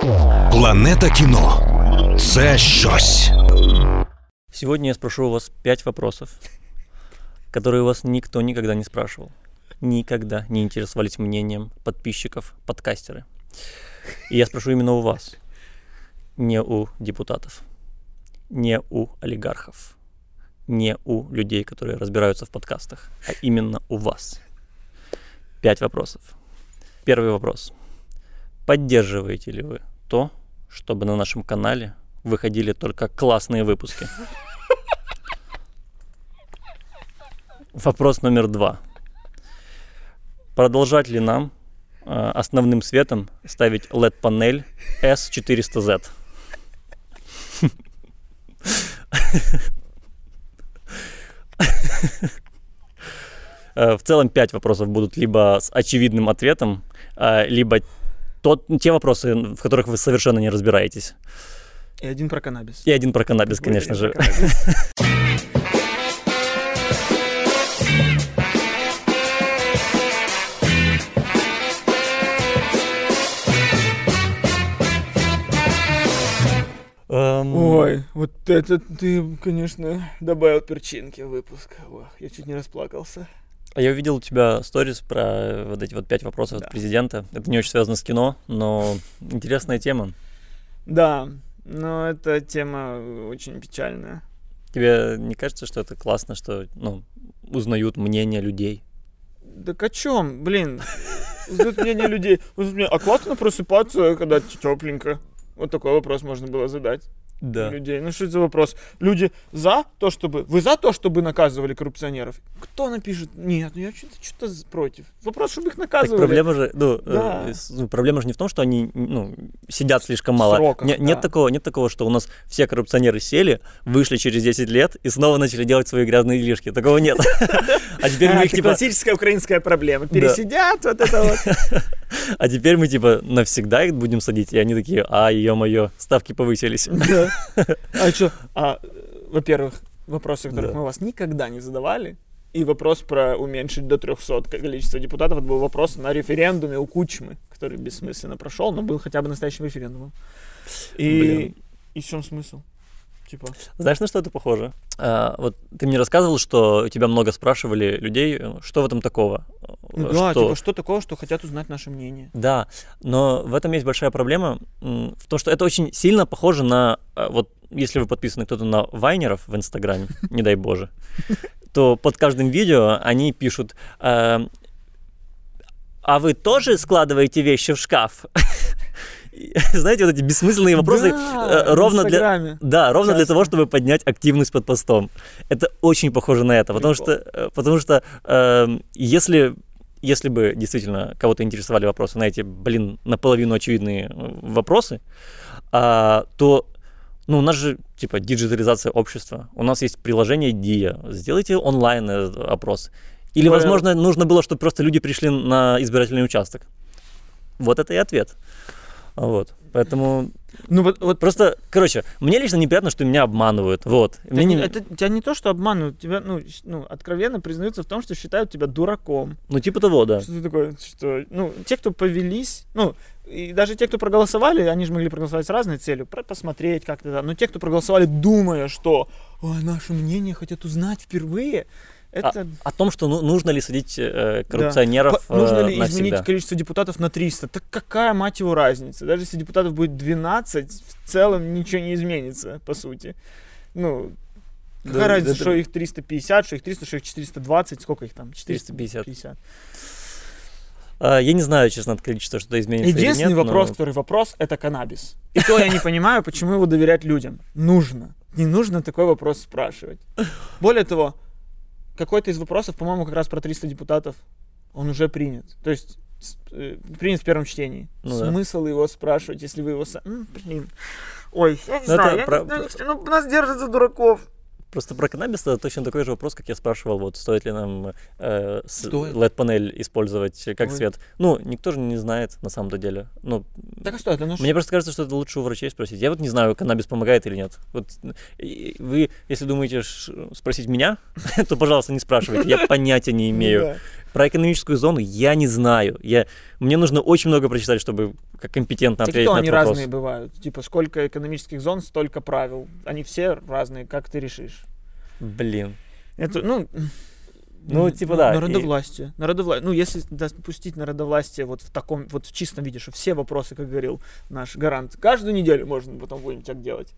Планета кіно це щось. Сегодня я спрошу у вас пять вопросов, которые у вас никто никогда не спрашивал. Никогда не интересовались мнением подписчиков, подкастеры. И я спрошу именно у вас. Не у депутатов, не у олигархов, не у людей, которые разбираются в подкастах, а именно у вас. Пять вопросов. Первый вопрос. Поддерживаете ли вы то, чтобы на нашем канале выходили только классные выпуски? Вопрос номер два. Продолжать ли нам э, основным светом ставить LED-панель S400Z? Э, В целом пять вопросов будут либо с очевидным ответом, э, либо тот, те вопросы, в которых вы совершенно не разбираетесь. И один про каннабис. И один про каннабис, конечно же. каннабис. Эм, Ой, вот это ты, конечно, добавил перчинки в выпуск. Ох, я чуть не расплакался. А я увидел у тебя сторис про вот эти вот пять вопросов Да. от президента. Это не очень связано с кино, но интересная тема. Да, но эта тема очень печальная. Тебе не кажется, что это классно, что ну, узнают мнение людей? Так о чем, блин? Узнают мнение людей. А классно просыпаться, когда тепленько. Вот такой вопрос можно было задать Да. людей. Ну что это за вопрос? Люди за то, чтобы... Вы за то, чтобы наказывали коррупционеров? Кто напишет? Нет, ну я что-то что против. Вопрос, чтобы их Так наказывали. проблема же, ну, Да. э, с- ну, проблема же не в том, что они ну, сидят слишком мало. сроках, Не- нет, да. такого, нет такого, что у нас все коррупционеры сели, вышли через 10 лет и снова начали делать свои грязные делишки. Такого нет. А теперь А, мы их типа, классическая украинская проблема. Пересидят вот это вот. а теперь мы типа навсегда их будем садить, и они такие, а, ё-моё, ставки повысились. Да. А что? А, э, во-первых, вопросы, которых Да. мы вас никогда не задавали. И вопрос про уменьшить до 300 количество депутатов. Это был вопрос на референдуме у Кучмы, который бессмысленно прошел, но был хотя бы настоящим референдумом. И, Блин. и в чем смысл? Типа, Знаешь, на что это похоже? А, вот ты мне рассказывал, что тебя много спрашивали людей, э, что в этом такого? ну Э, да, что- типа, что такого, что хотят узнать наше мнение? Да, но в этом есть большая проблема, в том, что это очень сильно похоже на, э, вот если вы подписаны кто-то на вайнеров в Инстаграме, не дай боже, то под каждым видео они пишут, а вы тоже складываете вещи в шкаф? Знаете, вот эти бессмысленные вопросы Да, э, ровно для, да, ровно для того, чтобы поднять активность под постом. Это очень похоже на это, потому что, э, потому что эм, если, если бы действительно кого-то интересовали вопросы на эти, блин, наполовину очевидные э, вопросы, а, то ну, у нас же, типа, диджитализация общества. У нас есть приложение DIA. Сделайте онлайн опрос. Или, возможно, нужно было, чтобы просто люди пришли на избирательный участок. Вот это и ответ. Вот. Поэтому Ну вот, вот Просто, короче, мне лично неприятно, что меня обманывают. Вот. Это, Мне не, это тебя не то, что обманывают, тебя, ну, ну, откровенно признаются в том, что считают тебя дураком. Ну, типа того, да. Что ты такое, что, ну, те, кто повелись, ну, и даже те, кто проголосовали, они же могли проголосовать с разной целью, посмотреть как-то, да, но те, кто проголосовали, думая, что, ой, наше мнение хотят узнать впервые, это... О том, что ну- нужно ли садить э, коррупционеров По- Нужно э, ли изменить навсегда. количество депутатов на 300? Так какая, мать его, разница? Даже если депутатов будет 12, в целом ничего не изменится, по сути. Ну, какая Да, разница, это- что их 350, что их 300, что их 420, сколько их там? 450. 450. А, я не знаю, честно, от количества что-то изменится Единственный нет, но- вопрос, который вопрос, это каннабис. И то я не понимаю, почему его доверять людям. Нужно. Не нужно такой вопрос спрашивать. Более того, какой-то из вопросов, по-моему, как раз про 300 депутатов, он уже принят. То есть э, принят в первом чтении. Ну да. Смысл его спрашивать, если вы его сам... М, блин. Ой, я не Ну, знаю, я про- не- ну, ну, нас держат за дураков. Просто про каннабис это точно такой же вопрос, как я спрашивал, вот стоит ли нам э. LED-панель использовать как свет. Ну, никто же не знает на самом-то деле. Ну, Так а что это? Ну, Мне просто кажется, что это лучше у врачей спросить. Я вот не знаю, каннабис помогает или нет. Вот и- вы, если думаете спросить меня, то, пожалуйста, не спрашивайте. Я понятия не ну имею. Про экономическую зону я не знаю. Я... Мне нужно очень много прочитать, чтобы как компетентно Так ответить кто на они этот вопрос. разные бывают? Типа, сколько экономических зон, столько правил. Они все разные, как ты решишь? Блин. Это, ну... Ну, типа, да, и- Народовластие. Народовла... Ну, если допустить народовластие вот в таком, вот в чистом виде, что все вопросы, как говорил наш гарант, каждую неделю можно потом будем так делать.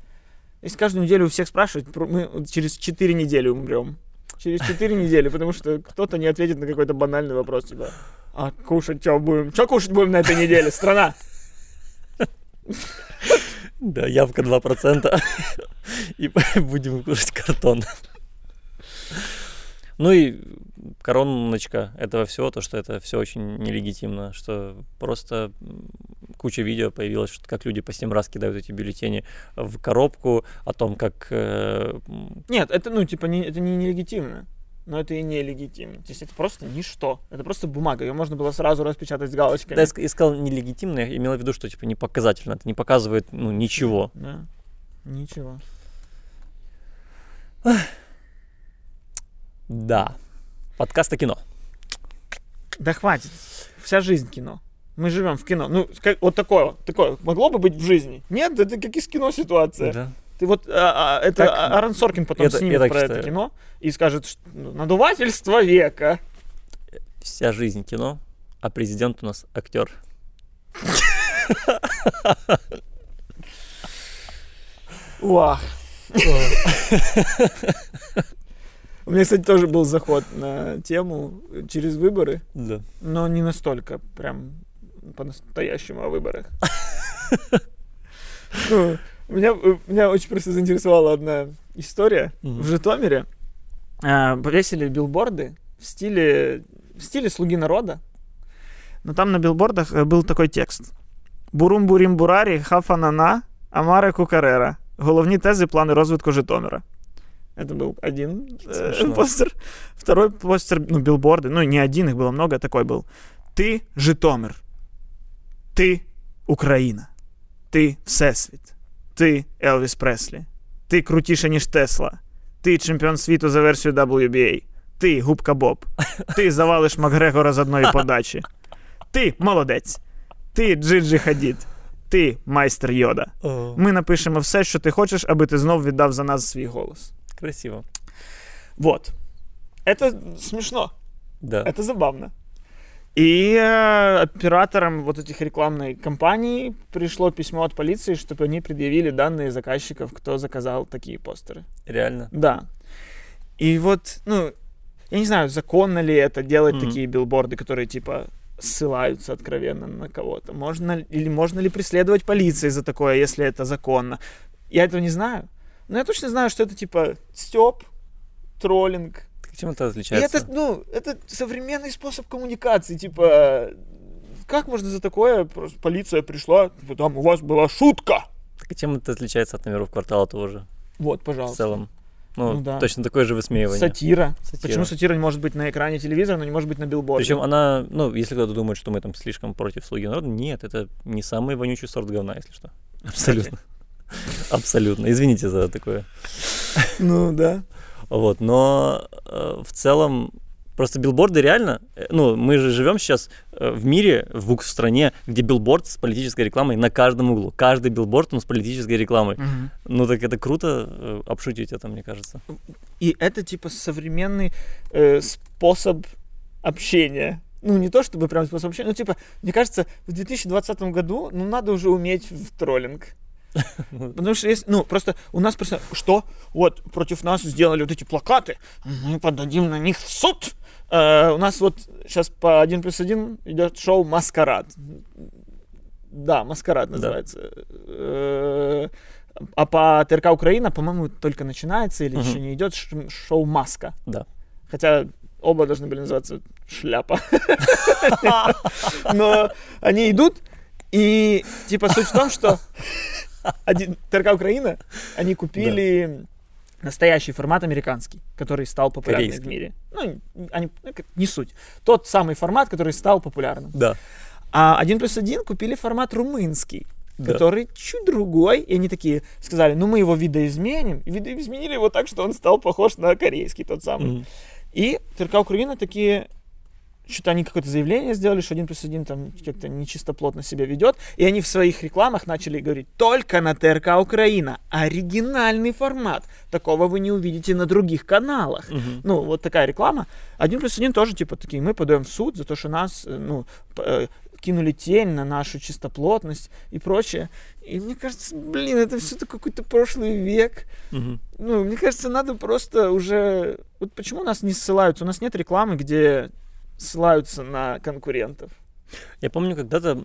Если каждую неделю у всех спрашивать, мы через 4 недели умрем. Через 4 недели, потому что кто-то не ответит на какой-то банальный вопрос, типа, а кушать что будем? Что кушать будем на этой неделе, страна? Да, явка 2%. И будем кушать картон. Ну и короночка этого всего, то, что это все очень нелегитимно, что просто куча видео появилось, что как люди по 7 раз кидают эти бюллетени в коробку, о том, как... э, Нет, это, ну, типа, не, это не нелегитимно. Но это и нелегитимно. То есть это просто ничто. Это просто бумага. Ее можно было сразу распечатать с галочками. Да, я ск- я сказал нелегитимно, я имел в виду, что типа не показательно, это не показывает ну, ничего. Да. Ничего. Да. Подкаст о кино. Да хватит. Вся жизнь кино. Мы живем в кино. Ну, как- вот такое, вот, такое могло бы быть в жизни. Нет, это как из кино ситуация. Да. Ты вот, а, а, это Так, А- Аарон Соркин потом та- снимет про это считаю. кино и скажет, что надувательство века. Вся жизнь кино, а президент у нас актер. Уах. У меня, кстати, тоже был заход на тему через выборы, Да. но не настолько прям по-настоящему о выборах. Ну, Меня, меня очень просто заинтересовала одна история. Мгм. В Житомире а, повесили билборды в стиле, в стиле «Слуги народа». Но там на билбордах э, был такой текст. Бурум-бурім-бурарі, хафанана, амаре кукарера. Головні тези, плани розвитку Житомира. Это был один э, Смешно. постер. Второй постер, ну, билборды, ну, не один, их было много, такой был. Ты Житомир. Ти Україна. Ти Всесвіт. Ти Елвіс Преслі. Ти крутіше, ніж Тесла. Ти чемпіон світу за версією WBA. Ти губка Боб. Ти завалиш Макгрегора з одної подачі. Ти молодець. Ти Джиджі Хадід. Ти майстер Йода. Ми напишемо все, що ти хочеш, аби ти знов віддав за нас свій голос. Красиво. Вот. Это смешно. Да. Это забавно. И э, операторам вот этих рекламной кампаний пришло письмо от полиции, чтобы они предъявили данные заказчиков, кто заказал такие постеры. Реально. Да. И вот, ну, я не знаю, законно ли это делать Мгм. такие билборды, которые типа ссылаются откровенно на кого-то. Можно ли- или можно ли преследовать полиции за такое, если это законно? Я этого не знаю. Но я точно знаю, что это типа стёб, троллинг, Чем это и отличается? это, ну, это современный способ коммуникации, типа, как можно за такое, просто полиция пришла, типа, там у вас была шутка. Так и чем это отличается от номеров квартала тоже? Вот, В пожалуйста. целом. Ну, Ну да. точно такое же высмеивание. Сатира. Сатира. Почему сатира не может быть на экране телевизора, но не может быть на билборде? Причем она, ну, если кто-то думает, что мы там слишком против слуги народа, нет, это не самый вонючий сорт говна, если что. Абсолютно. Абсолютно. Извините за такое. Ну, да. Вот, но э, в целом просто билборды реально, э, ну, мы же живем сейчас э, в мире, в, стране, где билборд с политической рекламой на каждом углу. Каждый билборд, он с политической рекламой. Ну, так это круто э, обшутить это, мне кажется. И это, типа, современный э, способ общения. Ну, не то чтобы прям способ общения, ну, типа, мне кажется, в 2020 году, ну, надо уже уметь в троллинг. Потому что есть, ну, просто у нас просто, что, вот, против нас сделали вот эти плакаты, мы подадим на них в суд. Э, у нас вот сейчас по 1 плюс 1 идет шоу «Маскарад». Да, «Маскарад» Да. называется. Э, А по ТРК Украина, по-моему, только начинается или Мгм. еще не идет шоу «Маска». Да. Хотя оба должны были называться «Шляпа». Но они идут, и типа суть в том, что один, ТРК Украина, они купили настоящий формат американский, который стал популярным в Корейский. мире. Ну, они, ну, не суть. Тот самый формат, который стал популярным. Да. А один плюс один купили формат румынский, Да. который чуть другой. И они такие сказали, ну мы его видоизменим. И видоизменили его так, что он стал похож на корейский тот самый. Мгм. И ТРК Украина такие, что-то они какое-то заявление сделали, что один плюс один там как-то нечистоплотно себя ведет, и они в своих рекламах начали говорить только на ТРК Украина, оригинальный формат, такого вы не увидите на других каналах. Мгм. Ну, вот такая реклама. Один плюс один тоже, типа, такие, мы подаем в суд за то, что нас, э, ну, э, кинули тень на нашу чистоплотность и прочее. И мне кажется, блин, это все какой-то прошлый век. Мгм. Ну, мне кажется, надо просто уже... Вот почему нас не ссылаются? У нас нет рекламы, где ссылаются на конкурентов. Я помню, когда-то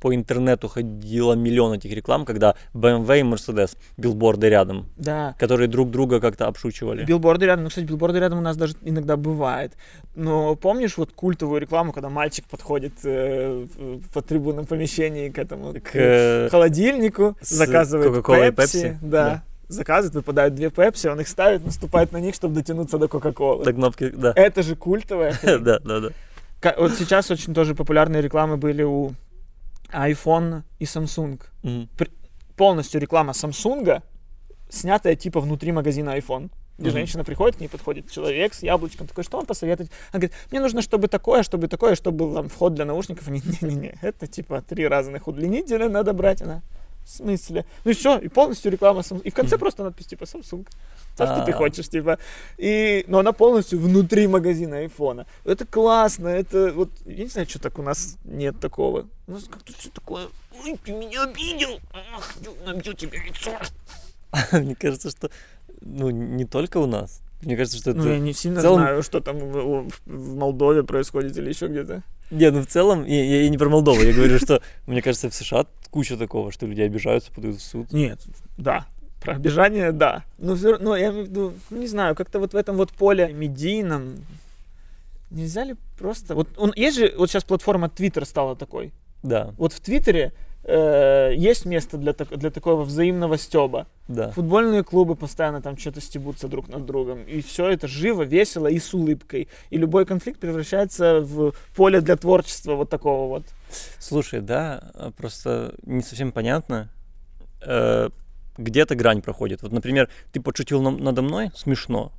по интернету ходило миллион этих реклам, когда BMW и Mercedes, билборды рядом, Да. которые друг друга как-то обшучивали. Билборды рядом. Ну, кстати, билборды рядом у нас даже иногда бывает. Но помнишь вот культовую рекламу, когда мальчик подходит э, по трибунном помещении к этому к, К, холодильнику, заказывает Кока-Колой и Пепси, Пепси? да. Да. Заказывает, выпадают две пепси, он их ставит, наступает на них, чтобы дотянуться до Кока-Колы. до кнопки, да. Это же культовая. Да, да, да. Вот сейчас очень тоже популярные рекламы были у iPhone и Samsung. Полностью реклама Samsung, снятая типа внутри магазина iPhone. Где Мгм. женщина приходит, к ней подходит человек с яблочком, такой, что вам посоветовать? Она говорит, мне нужно, чтобы такое, чтобы такое, чтобы был там вход для наушников. Не-не-не, это типа три разных удлинителя надо брать. Она, в смысле? Ну и все, и полностью реклама Samsung. И в конце просто надпись типа Samsung. То, что ты А. хочешь, типа. И, но она полностью внутри магазина айфона. Это классно, это вот, я не знаю, что так у нас нет такого. У нас как-то все такое, ой, ты меня обидел, ах, набью тебе лицо. Мне кажется, что ну, не только у нас. Мне кажется, что это... Ну, я не сильно в целом- знаю, что там в, в- Молдове происходит или еще где-то. Не, ну в целом, я, я- я не про Молдову, я говорю, что, мне кажется, в США куча такого, что люди обижаются, подают в суд. Нет, да. Про обижание, да. Но все равно, я имею в виду, ну, не знаю, как-то вот в этом вот поле медийном нельзя ли просто... Вот он, есть же, вот сейчас платформа Twitter стала такой. Да, Вот в Твиттере э, есть место для, так- для такого взаимного стеба. да. Футбольные клубы постоянно там что-то стебутся друг над другом. И все это живо, весело и с улыбкой. И любой конфликт превращается в поле для творчества вот такого вот. Слушай, да, просто не совсем понятно, э, где эта грань проходит. Вот, например, ты подшутил нам- надо мной, смешно.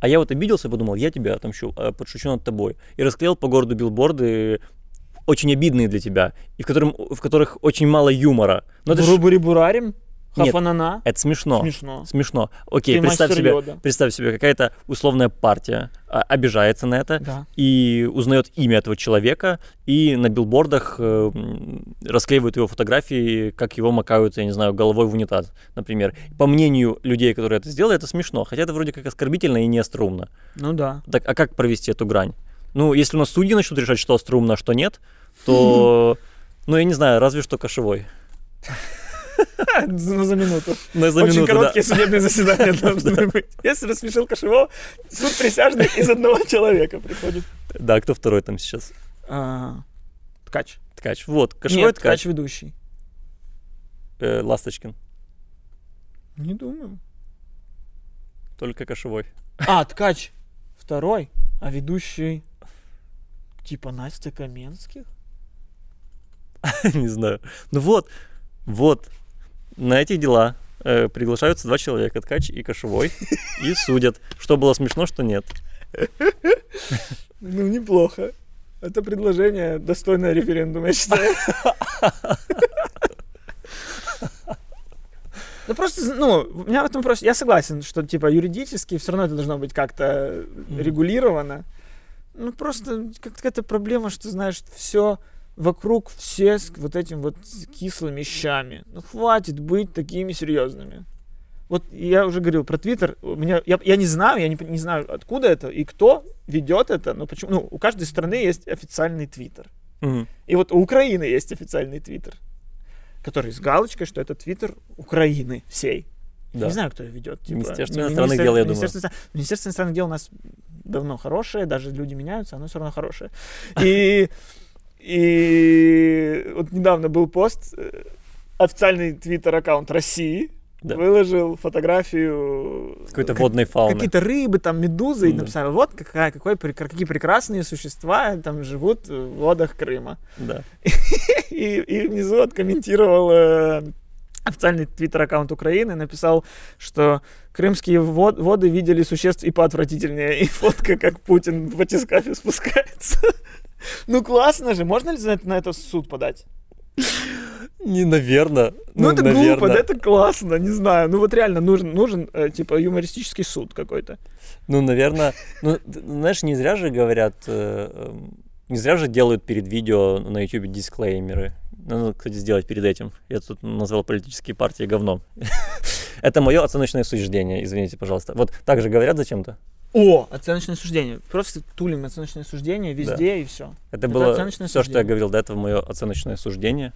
А я вот обиделся подумал, я тебя отомщу, а подшучу над тобой. И расклеил по городу билборды очень обидные для тебя, и в, котором, в которых очень мало юмора. Но это, ж- Буру-бури-бурарим, Нет. хафанана. это смешно. Смешно. Смешно. Окей, Ты представь себе, Йода. представь себе, какая-то условная партия а, обижается на это Да. и узнает имя этого человека, и на билбордах э, расклеивают его фотографии, как его макают, я не знаю, головой в унитаз, например. По мнению людей, которые это сделали, это смешно, хотя это вроде как оскорбительно и не остроумно. Ну да. Так, а как провести эту грань? Ну, если у нас судьи начнут решать, что остроумно, а что нет, то, ну, я не знаю, разве что кошевой. Ну, за минуту. Ну, за Очень минуту, да. короткие судебные заседания должны быть. Если рассмешил Кошевого, суд присяжных из одного человека приходит. Да, кто второй там сейчас? А, Ткач. Ткач. Вот, кошевой Нет, ткач. ткач ведущий. Э, Ласточкин. Не думаю. Только кошевой. А, ткач второй, а ведущий типа Настя Каменских? не знаю. Ну вот, вот, на эти дела э, приглашаются два человека, ткач и кошевой, и судят, что было смешно, что нет. Ну, неплохо. Это предложение достойное референдума, я считаю. Ну просто, ну, у меня в этом просто, я согласен, что типа юридически все равно это должно быть как-то регулировано. Ну просто какая-то проблема, что знаешь, все вокруг все с вот этим вот кислыми щами. Ну хватит быть такими серьезными. Вот я уже говорил про Твиттер. Меня, я, я не знаю, я не, не знаю, откуда это и кто ведет это, но почему. Ну, у каждой страны есть официальный Твиттер. Мгм. И вот у Украины есть официальный Твиттер, который с галочкой, что это Твиттер Украины всей. Я Да. Не знаю, кто ее ведет. типа, Министерство ми- иностранных министер- дел, я думаю. Министерство, иностран- Министерство иностранных дел у нас давно хорошее, даже люди меняются, оно все равно хорошее. И, и вот недавно был пост, э, официальный твиттер-аккаунт России Да. выложил фотографию Какой-то как- водной фауны. какие-то рыбы, там медузы, и Да. написали, вот какая, какой, какие прекрасные существа там живут в водах Крыма. Да. И, и внизу откомментировал э, официальный твиттер-аккаунт Украины, написал, что крымские вод- воды видели существ и поотвратительнее. И фотка, как Путин в батискафе спускается. Ну классно же, можно ли на это суд подать? Не, наверное. Ну, это глупо, да, это классно, не знаю. Ну вот реально нужен, нужен э, типа юмористический суд какой-то. Ну, наверное, ну, знаешь, не зря же говорят, э, эм, не зря же делают перед видео на YouTube дисклеймеры. Надо, кстати, сделать перед этим. Я тут назвал политические партии говном. Это мое оценочное суждение, извините, пожалуйста. Вот так же говорят зачем-то. О, оценочное суждение. Просто тулим оценочное суждение везде и все. Это было оценочное все, что я суждение. говорил до этого, мое оценочное суждение.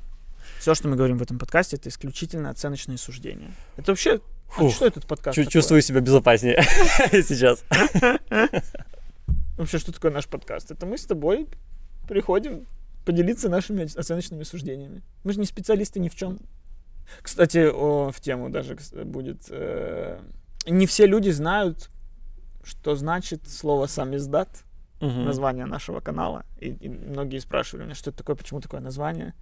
Все, что мы говорим в этом подкасте, это исключительно оценочные суждения. Это вообще... а Фух. что этот подкаст Чу- чувствую себя безопаснее сейчас. Вообще, что такое наш подкаст? Это мы с тобой приходим поделиться нашими оц- оценочными суждениями. Мы же не специалисты ни в чем. Кстати, о, в тему даже будет. э, не все люди знают, что значит слово «самиздат», Мгм. название нашего канала. И, и многие спрашивали меня, что это такое, почему такое название.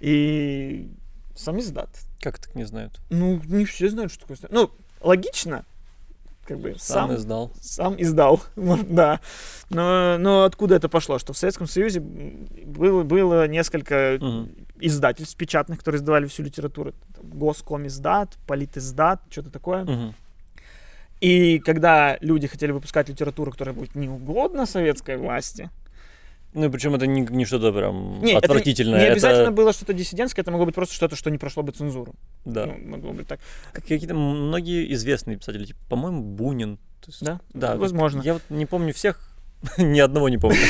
И самиздат. Как так не знают? Ну, не все знают, что такое. Ну, логично. Как бы Сам сам, издал. сам издал, да. Но, но откуда это пошло? Что в Советском Союзе было, было несколько Мгм. издательств печатных, которые издавали всю литературу. Там Госкомиздат, Политиздат, что-то такое. Мгм. И когда люди хотели выпускать литературу, которая будет не угодна советской власти, Ну, и причем это не, не что-то прям не, это отвратительное. не это- обязательно было что-то диссидентское, это могло быть просто что-то, что не прошло бы цензуру. Да. Ну, могло быть так. Как Какие-то многие известные писатели, типа, по-моему, Бунин. Есть- Да? Да, Возможно. Я вот не помню всех, ни одного не помню.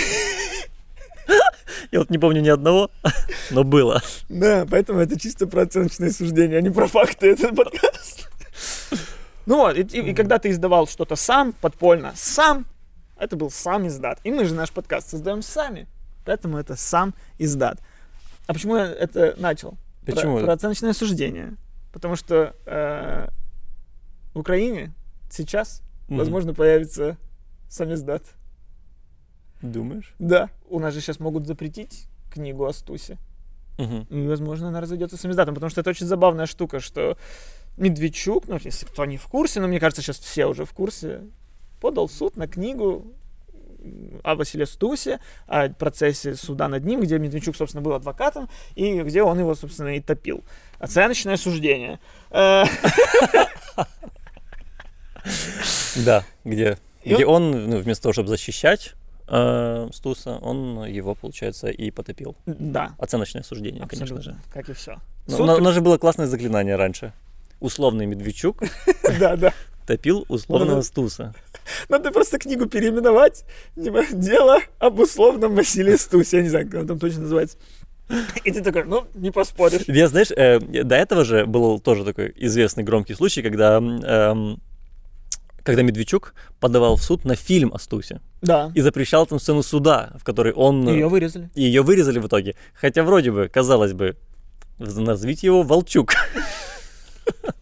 Я вот не помню ни одного, но было. Да, поэтому это чисто про оценочные суждения, а не про факты этот подкаст. Ну вот, и, и- и когда ты издавал что-то сам, подпольно, сам, это был сам издат. И мы же наш подкаст создаем сами. Поэтому это сам издат. А почему я это начал? Про- Почему? Про, оценочное суждение. Потому что э, в Украине сейчас, Мгм. возможно, появится сам издат. Думаешь? Да, у нас же сейчас могут запретить книгу о Стусе. Мгм. И, возможно, она разойдется с самиздатом, потому что это очень забавная штука, что Медведчук, ну, если кто не в курсе, но мне кажется, сейчас все уже в курсе, подал в суд на книгу о Василе Стусе, о процессе суда над ним, где Медведчук, собственно, был адвокатом, и где он его, собственно, и топил. Оценочное суждение. Э, Да, где, где он, ну, вместо того, чтобы защищать э, Стуса, он его, получается, и потопил. Да, Оценочное суждение, конечно абсолютно, же. как и все. Но, но- но же было классное заклинание раньше. Условный Медведчук Да, да. Топил условного Ну-ну. Стуса. Надо просто книгу переименовать. Типа, Дело об условном Василии Стусе. Я не знаю, как он там точно называется. И ты такой, ну, не поспоришь. Я, знаешь, э, до этого же был тоже такой известный громкий случай, когда, эм, когда Медведчук подавал в суд на фильм о Стусе Да. и запрещал там сцену суда, в которой он... Ее вырезали. И ее вырезали в итоге. Хотя вроде бы, казалось бы, назовите его Волчук.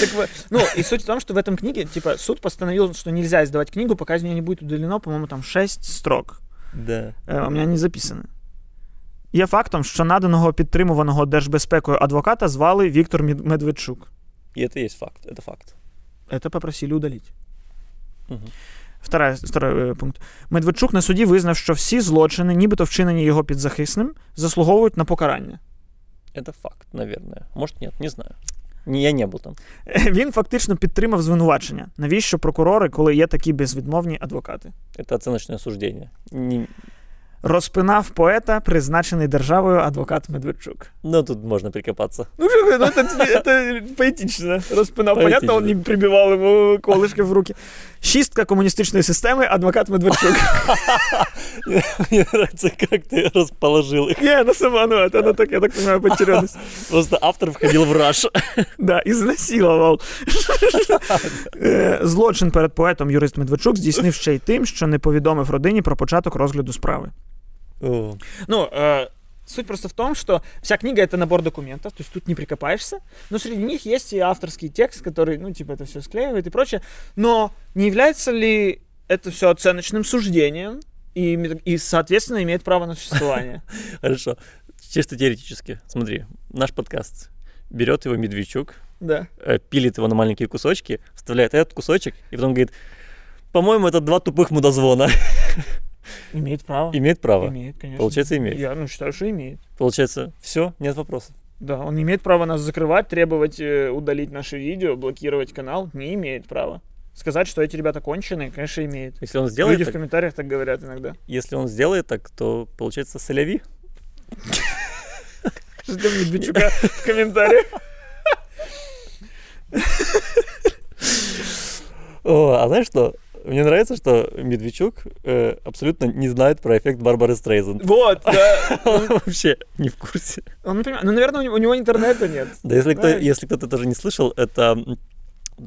Так вот, ну, и суть в том, что в этом книге, типа, суд постановил, что нельзя издавать книгу, пока из нее не будет удалено, по-моему, там 6 строк. Да. Е, у мене не записано. Є фактом, що наданого підтримуваного держбезпекою адвоката звали Віктор Мід- Медведчук. И это есть факт, это факт. Это попросили удалить. Мгм. Вторая, второй е, пункт. Медведчук на суді визнав, що всі злочини, нібито вчинені його підзахисним, заслуговують на покарання. Это факт, наверное. Может, нет, не знаю. Не, я не был там. Він фактично підтримав звинувачення. Навіщо прокурори, коли є такі безвідмовні адвокати? Это оценочное суждение. Не- Розпинав поета, призначений державою адвокат Медведчук. Но тут можно прикопаться. Ну что, ну это, это поэтично. Розпинав. Понятно, он не прибивал ему колышки в руки. Шістка комуністичної системи, адвокат Медведчук. Мне нравится, как ты расположил их. Не, она сама, ну это она так, я так понимаю, потерянность. Просто автор входил в раш. Да, ізнасилував. Е, Злочин перед поетом юрист Медведчук здійснив ще й тим, що не повідомив родині про початок розгляду справи. Ну, э, суть просто в том, что вся книга это набор документов, то есть тут не прикопаешься, но среди них есть и авторский текст, который, ну, типа, это все склеивает и прочее. Но не является ли это все оценочным суждением и, и, соответственно, имеет право на существование? Хорошо. Чисто теоретически. Смотри, наш подкаст. Берет его Медведчук, Да. э, пилит его на маленькие кусочки, вставляет этот кусочек и потом говорит, по-моему, это два тупых мудозвона. Имеет право. Имеет право. Имеет, конечно. Получается, имеет. Я ну, считаю, что имеет. Получается, все, нет вопросов. Да, он не имеет права нас закрывать, требовать э, удалить наше видео, блокировать канал. Не имеет права. Сказать, что эти ребята конченые, конечно, имеет. Если он сделает Люди в так, комментариях так говорят иногда. если он сделает так, то получается соляви. Ждем Медведчука в комментариях. О, а знаешь что? Мне нравится, что Медведчук э, абсолютно не знает про эффект Барбары Стрейзен. Вот, да. Он вообще не в курсе. Он не понимает. Ну, наверное, у него, интернета нет. Да, если, кто, если кто-то тоже не слышал, это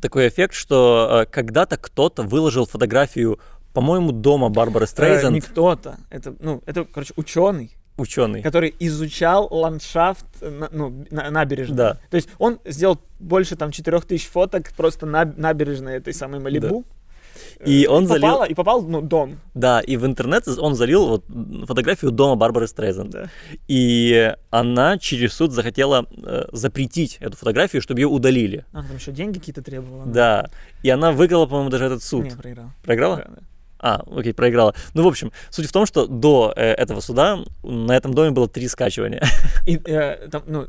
такой эффект, что э, когда-то кто-то выложил фотографию, по-моему, дома Барбары Э, Стрейзен, Не кто-то. Это, ну, это, короче, ученый, ученый. который изучал ландшафт на- ну, на- набережной. Да. То есть он сделал больше там 4000 фоток просто на набережной этой самой Малибу. И Э, он залил- попало- И попал, ну, дом. Да, и в интернет он залил вот фотографию дома Барбары Стрейзен. Да. И она через суд захотела э, запретить эту фотографию, чтобы ее удалили. А, там еще деньги какие-то требовала. Да. И она выиграла, по-моему, даже этот суд. Не, проиграл. Проиграла? Да, да. А, окей, проиграла. Ну, в общем, суть в том, что до э, этого суда на этом доме было три скачивания. И э, там, ну,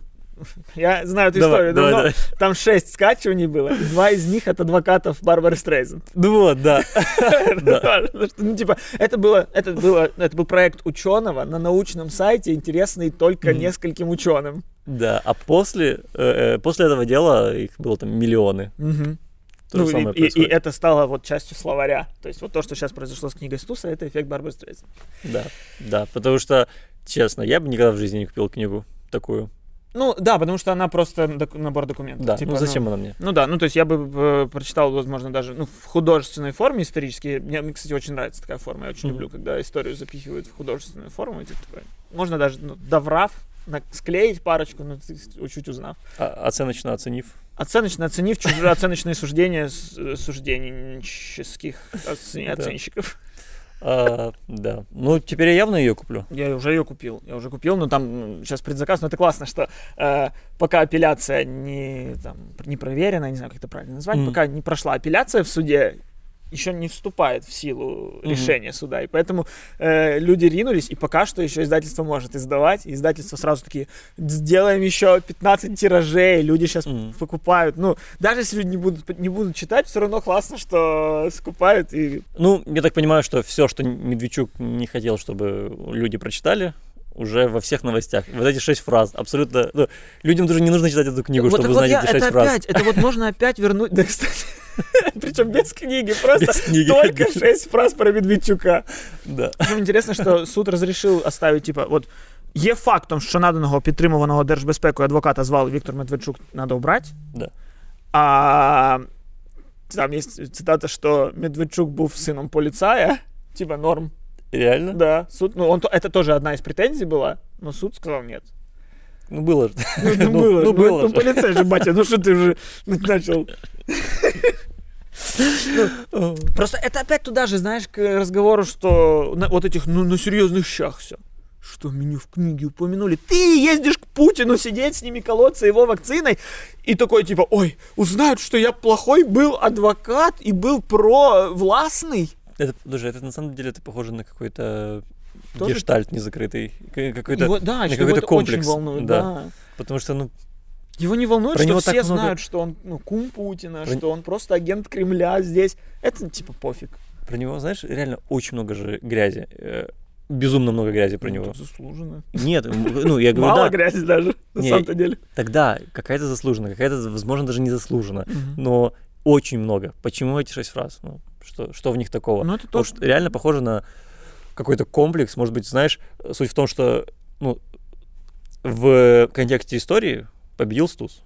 я знаю эту Давай, историю давай, давно. давай. Там шесть скачиваний было, и два из них от адвокатов Барбары Стрейзен. Ну вот, да. Ну, типа, это было, это было, это был проект ученого на научном сайте, интересный только нескольким ученым. Да, а после, э, э, после этого дела их было там миллионы. То Ну, и, и- и это стало вот частью словаря. То есть вот то, что сейчас произошло с книгой Стуса, это эффект Барбары Стрейзен. Да, да, потому что, честно, я бы никогда в жизни не купил книгу такую. Ну, да, потому что она просто док- набор документов. Да, Типа, ну зачем она мне? Ну да, ну то есть я бы э, прочитал, возможно, даже ну, в художественной форме исторически. Мне, мне, кстати, очень нравится такая форма. Я очень Мгм. люблю, когда историю запихивают в художественную форму. Типа, такое. Можно даже, ну, доврав, склеить парочку, ну, чуть узнав. А- оценочно оценив. Оценочно оценив чужие оценочные суждения э, сужденческих Да. оценщиков. А, да. Ну, теперь я явно ее куплю. Я уже ее купил. Я уже купил, но там сейчас предзаказ. Но это классно, что э, пока апелляция не, там, не проверена, не знаю, как это правильно назвать, Мгм. пока не прошла апелляция в суде, еще не вступает в силу решение суда. И поэтому э, люди ринулись, и пока что еще издательство может издавать. И издательство сразу такие, сделаем еще 15 тиражей, люди сейчас Мгм. покупают. Ну, даже если люди не будут, не будут читать, все равно классно, что скупают. И Ну, я так понимаю, что все, что Медведчук не хотел, чтобы люди прочитали, уже во всех новостях. Вот эти шесть фраз. Абсолютно. ну, людям даже не нужно читать эту книгу, Вот чтобы так вот узнать я- эти шесть это фраз. опять, это вот можно опять вернуть, да, кстати, причем без книги, просто Без книги. только шесть фраз про Медведчука. Да. Причем интересно, що суд розрішив оставити, типа, от є фактом, що наданого підтримуваного держбезпекою адвоката звали Віктор Медведчук, надо убрати. Да. А там є цитата, що Медведчук був сином поліцая, типа норм. Реально? Да, суд, ну, он, то- это тоже одна из претензий была, но суд сказал нет. Ну, было же. Ну, ну, Ну, было, ну, ну, было ну, же. полицей же, батя, ну что ты уже начал? Ну, Просто это опять туда же, знаешь, к разговору, что на вот этих, ну, на серьезных щах все. Что меня в книге упомянули. Ты ездишь к Путину сидеть с ними, колоться его вакциной. И такой типа, ой, узнают, что я плохой был адвокат и был провластный. Это, подожди, это на самом деле это похоже на какой-то Тоже- гештальт незакрытый. Какой-то, Его, да, что какой-то комплекс. очень волнует, да. да. Потому что, ну, Его не волнует, Про что все много- знают, что он ну, кум Путина, Про- что он просто агент Кремля здесь. Это типа пофиг. про него, знаешь, реально очень много же грязи. Э, Безумно много грязи про Ну, него. заслуженно. Нет, ну, я говорю, Мало да, грязи даже, на Не, самом-то деле. тогда какая-то заслужена, какая-то, возможно, даже незаслужена. Мгм. Но очень много. Почему эти шесть фраз? Ну, что, что в них такого? Ну, это Потому то, что реально похоже на какой-то комплекс. Может быть, знаешь, суть в том, что ну, в контексте истории победил Стус.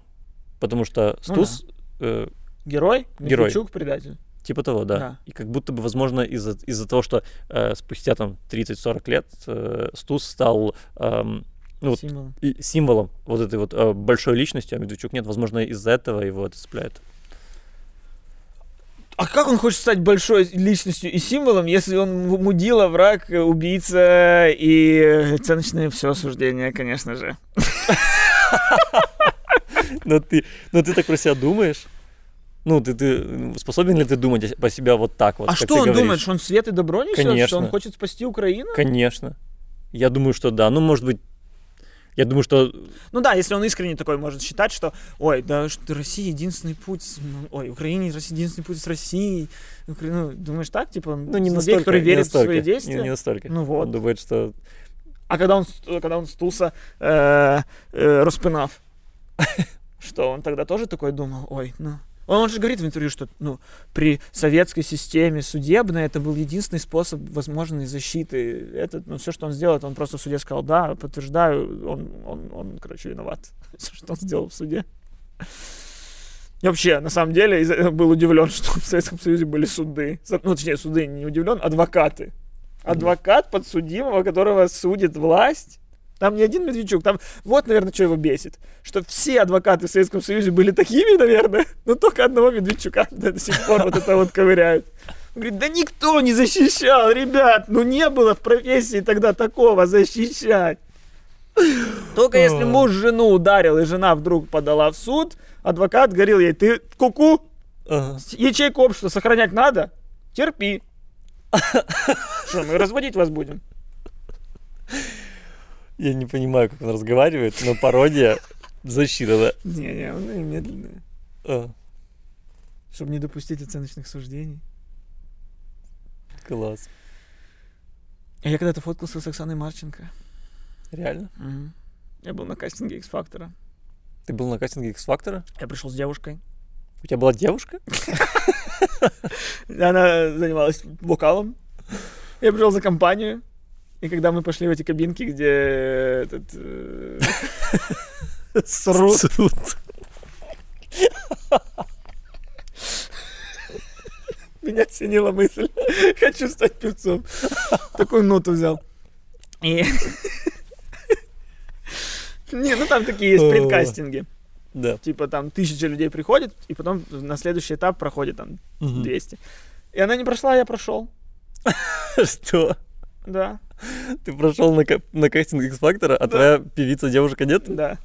Потому что Ну Стус, э, Герой, Герой. Медведчук, предатель. типа того, да. Да. И как будто бы, возможно, из-за из того, что э, спустя там 30-40 лет э, Стус стал эм, ну, вот, Символом. и символом вот этой вот э, большой личности, а Медведчук нет. Возможно, из-за этого его это цепляет. А как он хочет стать большой личностью и символом, если он мудила, враг, убийца и оценочные все суждения, конечно же. Но ты, но ты так про себя думаешь? Ну, ты, ты способен ли ты думать по себя вот так вот? а что он говоришь? думает, что он свет и добро несет? Что Конечно. он хочет спасти Украину? Конечно. Я думаю, что да. Ну, может быть, я думаю, что Ну да, если он искренне такой может считать, что, ой, да, что Россия единственный путь, с- ну, ой, Украине Россия единственный путь с Россией. Укра- Ну, думаешь так, типа, он ну, не злодей, настолько. который не верит настолько, в свои действия? Не, не настолько. Ну вот. Он думает, что А когда он, когда он стулся, э, э, распинав, что он тогда тоже такой думал, ой, ну... Он, он же говорит в интервью, что ну, при советской системе судебной это был единственный способ возможной защиты. Это, ну, все, что он сделал, это он просто в суде сказал, да, подтверждаю, он, он, он короче, виноват. Все, что он сделал в суде. И вообще, на самом деле, был удивлен, что в Советском Союзе были суды. Ну, точнее, суды, не удивлен, адвокаты. Адвокат подсудимого, которого судит власть. Там не один Медведчук, там вот, наверное, что его бесит. Что все адвокаты в Советском Союзе были такими, наверное, но только одного Медведчука до сих пор вот это вот ковыряют. Он говорит, да никто не защищал, ребят, ну не было в профессии тогда такого защищать. Только если муж жену ударил, и жена вдруг подала в суд, адвокат говорил ей, ты куку, Ага. ячейку общества сохранять надо, терпи. Что, мы разводить вас будем? Я не понимаю, как он разговаривает, но пародия защита, да. Не-не, он медленный. А, Чтобы не допустить оценочных суждений. класс. А я когда-то фоткался с Оксаной Марченко. Реально? Я был на кастинге X-фактора. Ты был на кастинге X-фактора? Я пришел с девушкой. У тебя была девушка? Она занималась вокалом. Я пришел за компанию. И когда мы пошли в эти кабинки, где этот... э, Срут. Меня осенила мысль. Хочу стать певцом. Такую ноту взял. И... Не, ну там такие есть предкастинги. Да. Типа там тысяча людей приходит, и потом на следующий этап проходит там Мгм. 200. И она не прошла, а я прошел. Что? Да, Ты прошел на, ка- на кастинг X-фактора, а Да. твоя певица девушка нет? да,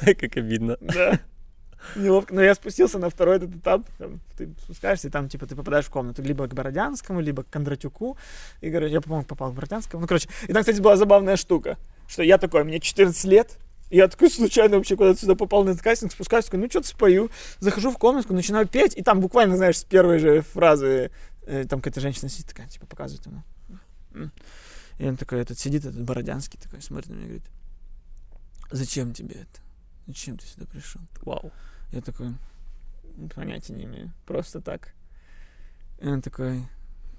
Как обидно. да. Неловко. Но я спустился на второй этот этап. Там, ты спускаешься, и там, типа, ты попадаешь в комнату либо к Бородянскому, либо к Кондратюку. И, короче, я, по-моему, попал к Бородянскому. Ну, короче, и там, кстати, была забавная штука, что я такой, мне 14 лет, я такой случайно вообще куда-то сюда попал на этот кастинг, спускаюсь, такой, ну, что-то спою. Захожу в комнатку, начинаю петь, и там буквально, знаешь, с первой же фразы, э, там какая-то женщина сидит такая, типа, показывает ему. И он такой, этот сидит, этот Бородянский такой, смотрит на меня и говорит, зачем тебе это? Зачем ты сюда пришел? Вау. Я такой, «Ну, понятия не имею, просто так. И он такой,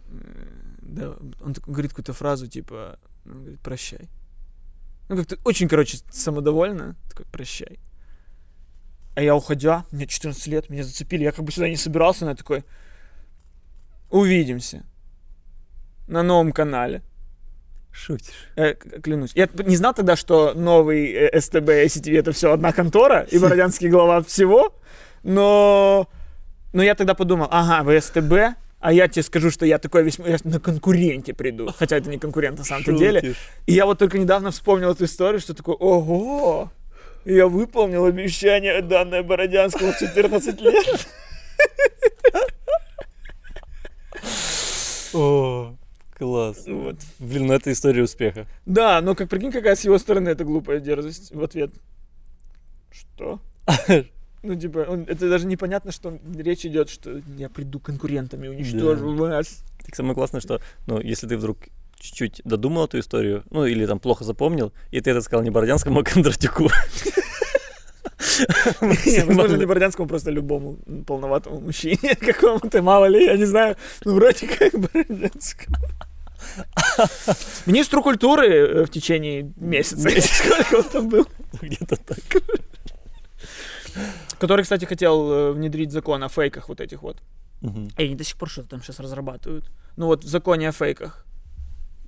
«Э, да, он такой, говорит какую-то фразу, типа, он говорит, прощай. Ну, как-то очень, короче, самодовольно, такой, прощай. А я уходя, мне 14 лет, меня зацепили, я как бы сюда не собирался, но я такой, увидимся на новом канале. Шутишь. Э, клянусь. Я не знал тогда, что новый э, СТБ и CTV это все одна контора, и Бородянский глава всего, но, но я тогда подумал, ага, вы СТБ, а я тебе скажу, что я такой весьма, я на конкуренте приду, хотя это не конкурент на самом-то деле. И я вот только недавно вспомнил эту историю, что такое, ого, я выполнил обещание, данное Бородянскому в 14 лет. О, класс. Вот. Блин, ну это история успеха. Да, но как прикинь, какая с его стороны это глупая дерзость в ответ. Что? Ну, типа, он- это даже непонятно, что речь идет, что я приду конкурентами, уничтожу вас. Так самое классное, что, ну, если ты вдруг чуть-чуть додумал эту историю, ну, или там плохо запомнил, и ты это сказал не Бородянскому, а Кондратюку. Не, Возможно, не Бородянскому, просто любому полноватому мужчине какому-то, мало ли, я не знаю. Ну, вроде как Бородянскому. Министру культуры э, в течение месяца, сколько он там был. Где-то так. Который, кстати, хотел э, внедрить закон о фейках вот этих вот. И они до сих пор что-то там сейчас разрабатывают. Ну вот в законе о фейках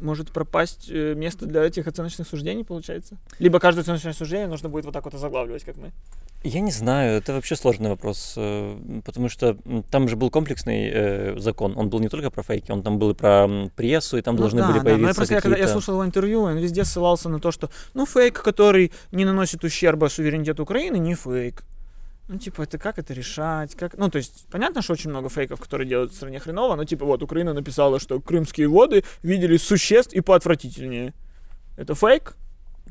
может пропасть э, место для этих оценочных суждений, получается? Либо каждое оценочное суждение нужно будет вот так вот озаглавливать, как мы. Я не знаю, это вообще сложный вопрос, э, потому что там же был комплексный э, закон, он был не только про фейки, он там был и про прессу, и там должны Ну да, были да. Но я появиться просто, когда я слушал его интервью, он везде ссылался на то, что, ну, фейк, который не наносит ущерба суверенитету Украины, не фейк. Ну, типа, это как это решать? Как... Ну, то есть, понятно, что очень много фейков, которые делают в стране хреново, но, типа, вот, Украина написала, что крымские воды видели существ и поотвратительнее. Это фейк?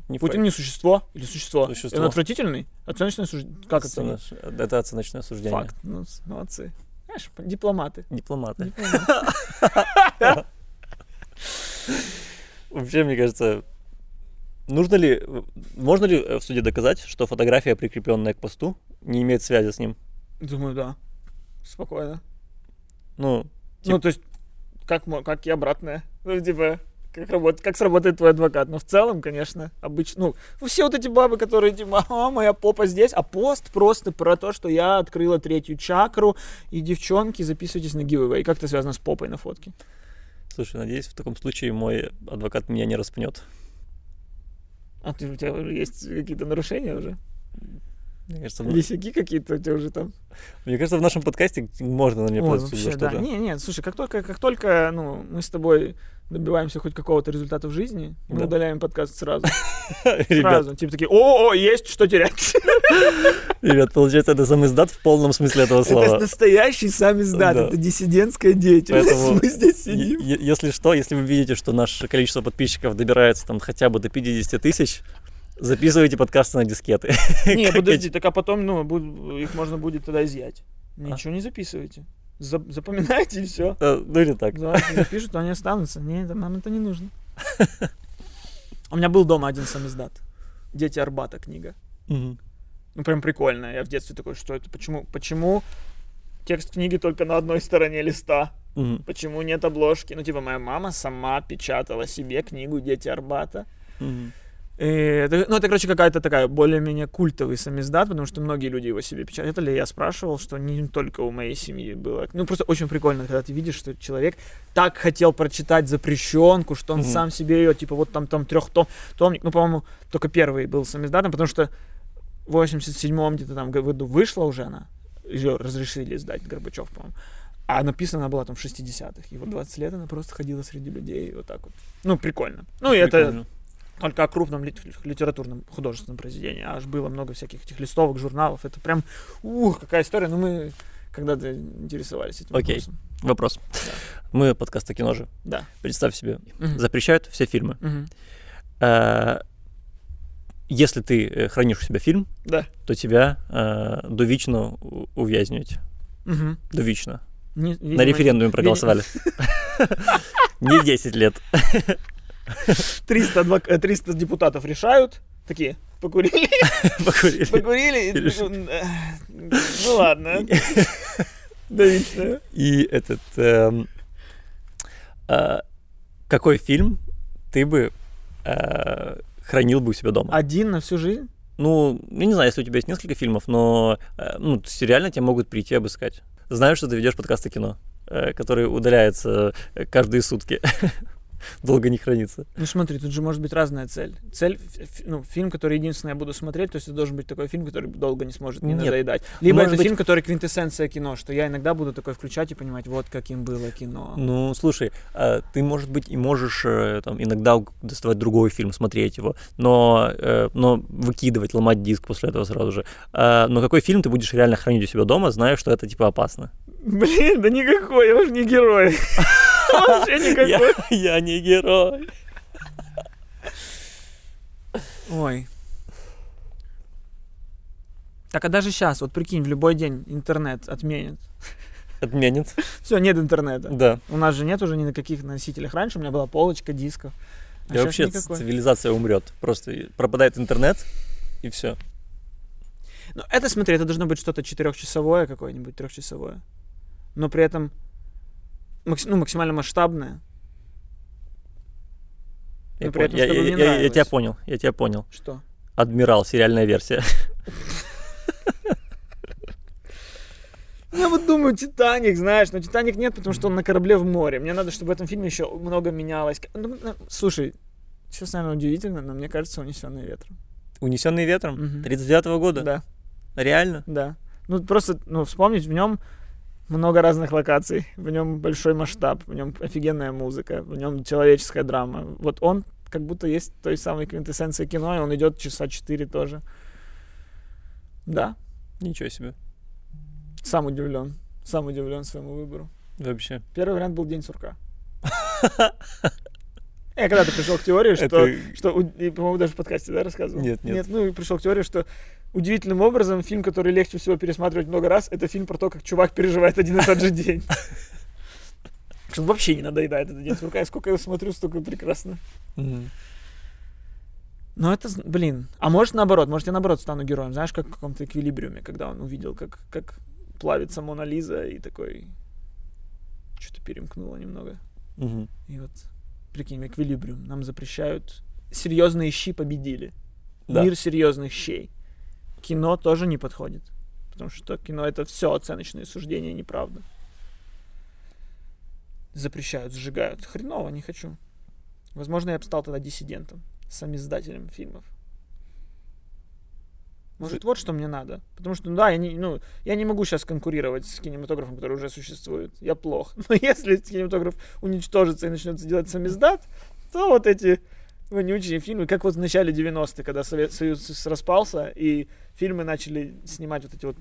Не Путин факт. не существо? Или существо? Существо. Он отвратительный? Оценочное суждение? Как оценить? Оценочное- Это оценочное суждение. Факт. Ну, молодцы. Знаешь. Дипломаты. Дипломаты. Вообще, мне кажется, нужно ли, можно ли э, в суде доказать, что фотография, прикрепленная к посту, не имеет связи с ним? Думаю, да. Спокойно. Ну, Ну, то есть, как, как и обратное. Ну, типа, как, работает, как сработает твой адвокат. Но в целом, конечно, обычно... Ну, все вот эти бабы, которые, типа, а, моя попа здесь, а пост просто про то, что я открыла третью чакру, и, девчонки, записывайтесь на giveaway. Как это связано с попой на фотке? слушай, надеюсь, в таком случае мой адвокат меня не распнет. А ты, у тебя есть какие-то нарушения уже? Мне кажется, Висяки какие-то у тебя уже там? мне кажется, в нашем подкасте можно на меня суд за вообще, да. что-то. Не, не, слушай, как только, как только, ну, мы с тобой добиваемся хоть какого-то результата в жизни, мы Да. удаляем подкаст сразу. Сразу. Типа такие, о, есть что терять. ребят, получается, это сам издат в полном смысле этого Это слова. настоящий сам издат, Да. это диссидентская деятельность. Мы здесь сидим. Если что, если вы видите, что наше количество подписчиков добирается там хотя бы до 50 тысяч, записывайте подкасты на дискеты. Не, подожди, так а потом, ну, их можно будет тогда изъять. Ничего не записывайте. За- Запоминайте и все. э, Ну или так. Запишут, они останутся. Не, нам это не нужно. У меня был дома один сам издат. Дети Арбата книга. Ну, прям прикольная. Я в детстве такой, что это? Почему? Почему текст книги только на одной стороне листа? Мгм. Почему нет обложки? Ну, типа, моя мама сама печатала себе книгу «Дети Арбата». Мгм. И это, ну, это, короче, какая-то такая более-менее культовый самиздат, потому что многие люди его себе печатали. Я спрашивал, что не только у моей семьи было. Ну, просто очень прикольно, когда ты видишь, что человек так хотел прочитать запрещенку, что он Мгм. сам себе ее, типа, вот там, там трех том, томник. Ну, по-моему, только первый был самиздатом, потому что в 87-м где-то там году вышла уже она. Ее разрешили издать, Горбачев, по-моему. А написана она была там в 60-х. И вот 20 лет она просто ходила среди людей вот так вот. Ну, прикольно. Ну, и это Прикольно. Только о крупном лит- литературном художественном произведении. Аж было много всяких этих листовок, журналов. Это прям, ух, какая история. Ну, мы когда-то интересовались этим Окей. вопросом. Вопрос. Мы подкаст о кино же. Да. Представь себе, Мгм. запрещают все фильмы. Мгм. Э, Если ты э, хранишь у себя фильм, Да. то тебя э, довічно у- ув'язнюють. Мгм. Довічно. Не- На видимо, референдуме проголосовали. Не 10 лет. 300, адвок- э, 300 депутатов решают. Такие, покурили, Покурили. покурили. ну, э, Ну ладно. Давично. И этот... эм, э, Какой фильм ты бы э, хранил бы у себя дома? Один на всю жизнь? Ну, я не знаю, если у тебя есть несколько фильмов, но э, ну, реально тебя могут прийти обыскать. Знаю, что ты ведешь подкасты кино, э, который удаляется э, каждые сутки. Долго не хранится. Ну смотри, тут же может быть разная цель. Цель, ну, фильм, который единственный я буду смотреть, то есть это должен быть такой фильм, который долго не сможет не Нет. надоедать. Либо Может это быть- фильм, который квинтэссенция кино, что я иногда буду такой включать и понимать, вот каким было кино. Ну, слушай, э, ты, может быть, и можешь э, там, иногда доставать другой фильм, смотреть его, но, э, но выкидывать, ломать диск после этого сразу же. Э, Но какой фильм ты будешь реально хранить у себя дома, зная, что это, типа, опасно? Блин, да никакой, я уже не герой. Вообще Я, никакой. я не герой. Ой. Так а даже сейчас, вот прикинь, в любой день интернет отменят. Отменит. Все, нет интернета. Да. У нас же нет уже ни на каких носителях. Раньше у меня была полочка дисков. А И вообще никакой. цивилизация умрет. Просто пропадает интернет, и все. Ну, это, смотри, это должно быть что-то четырехчасовое какое-нибудь, трехчасовое. Но при этом макс- ну, максимально масштабное. Я, пон- этом, я- я- я- я тебя понял, я тебя понял. Что? Адмирал, сериальная версия. Я вот думаю, Титаник, знаешь, но Титаник нет, потому что он на корабле в море. Мне надо, чтобы в этом фильме еще много менялось. Ну, ну, слушай, сейчас, наверное, удивительно, но мне кажется, унесенный ветром. Унесенный ветром? Мгм. 39-го года? Да, Реально? да. Ну, просто, ну, вспомнить, в нем много разных локаций, в нем большой масштаб, в нем офигенная музыка, в нем человеческая драма. Вот он как будто есть той самой квинтэссенции кино, и он идет часа четыре тоже. Да, Ничего себе. Сам удивлен. Сам удивлен своему выбору. Вообще. Первый вариант был День сурка. Я когда-то пришел к теории, что, Это- что и, по-моему, даже в подкасте, да, рассказывал? Нет, нет. Нет, ну пришел к теории, что удивительным образом фильм, который легче всего пересматривать много раз, это фильм про то, как чувак переживает один и тот же день. Что вообще не надоедает этот день сурка. Я сколько его смотрю, столько прекрасно. Но это, блин, а может наоборот, может я наоборот стану героем, знаешь, как в каком-то эквилибриуме, когда он увидел, как, как плавится Мона Лиза и такой, что-то перемкнуло немного. Мгм. И вот, прикинь, эквилибриум, нам запрещают, серьезные щи победили, Да. мир серьезных щей. Кино тоже не подходит, потому что кино это все оценочные суждения, неправда. Запрещают, сжигают. Хреново, не хочу. Возможно, я бы стал тогда диссидентом, самиздателем фильмов. Может, вот что мне надо. Потому что, ну да, я не, ну, я не могу сейчас конкурировать с кинематографом, который уже существует. Я плох. Но если кинематограф уничтожится и начнется делать самиздат, то вот эти вонючие фильмы, как вот в начале 90-х, когда Совет Союз распался, и фильмы начали снимать вот эти вот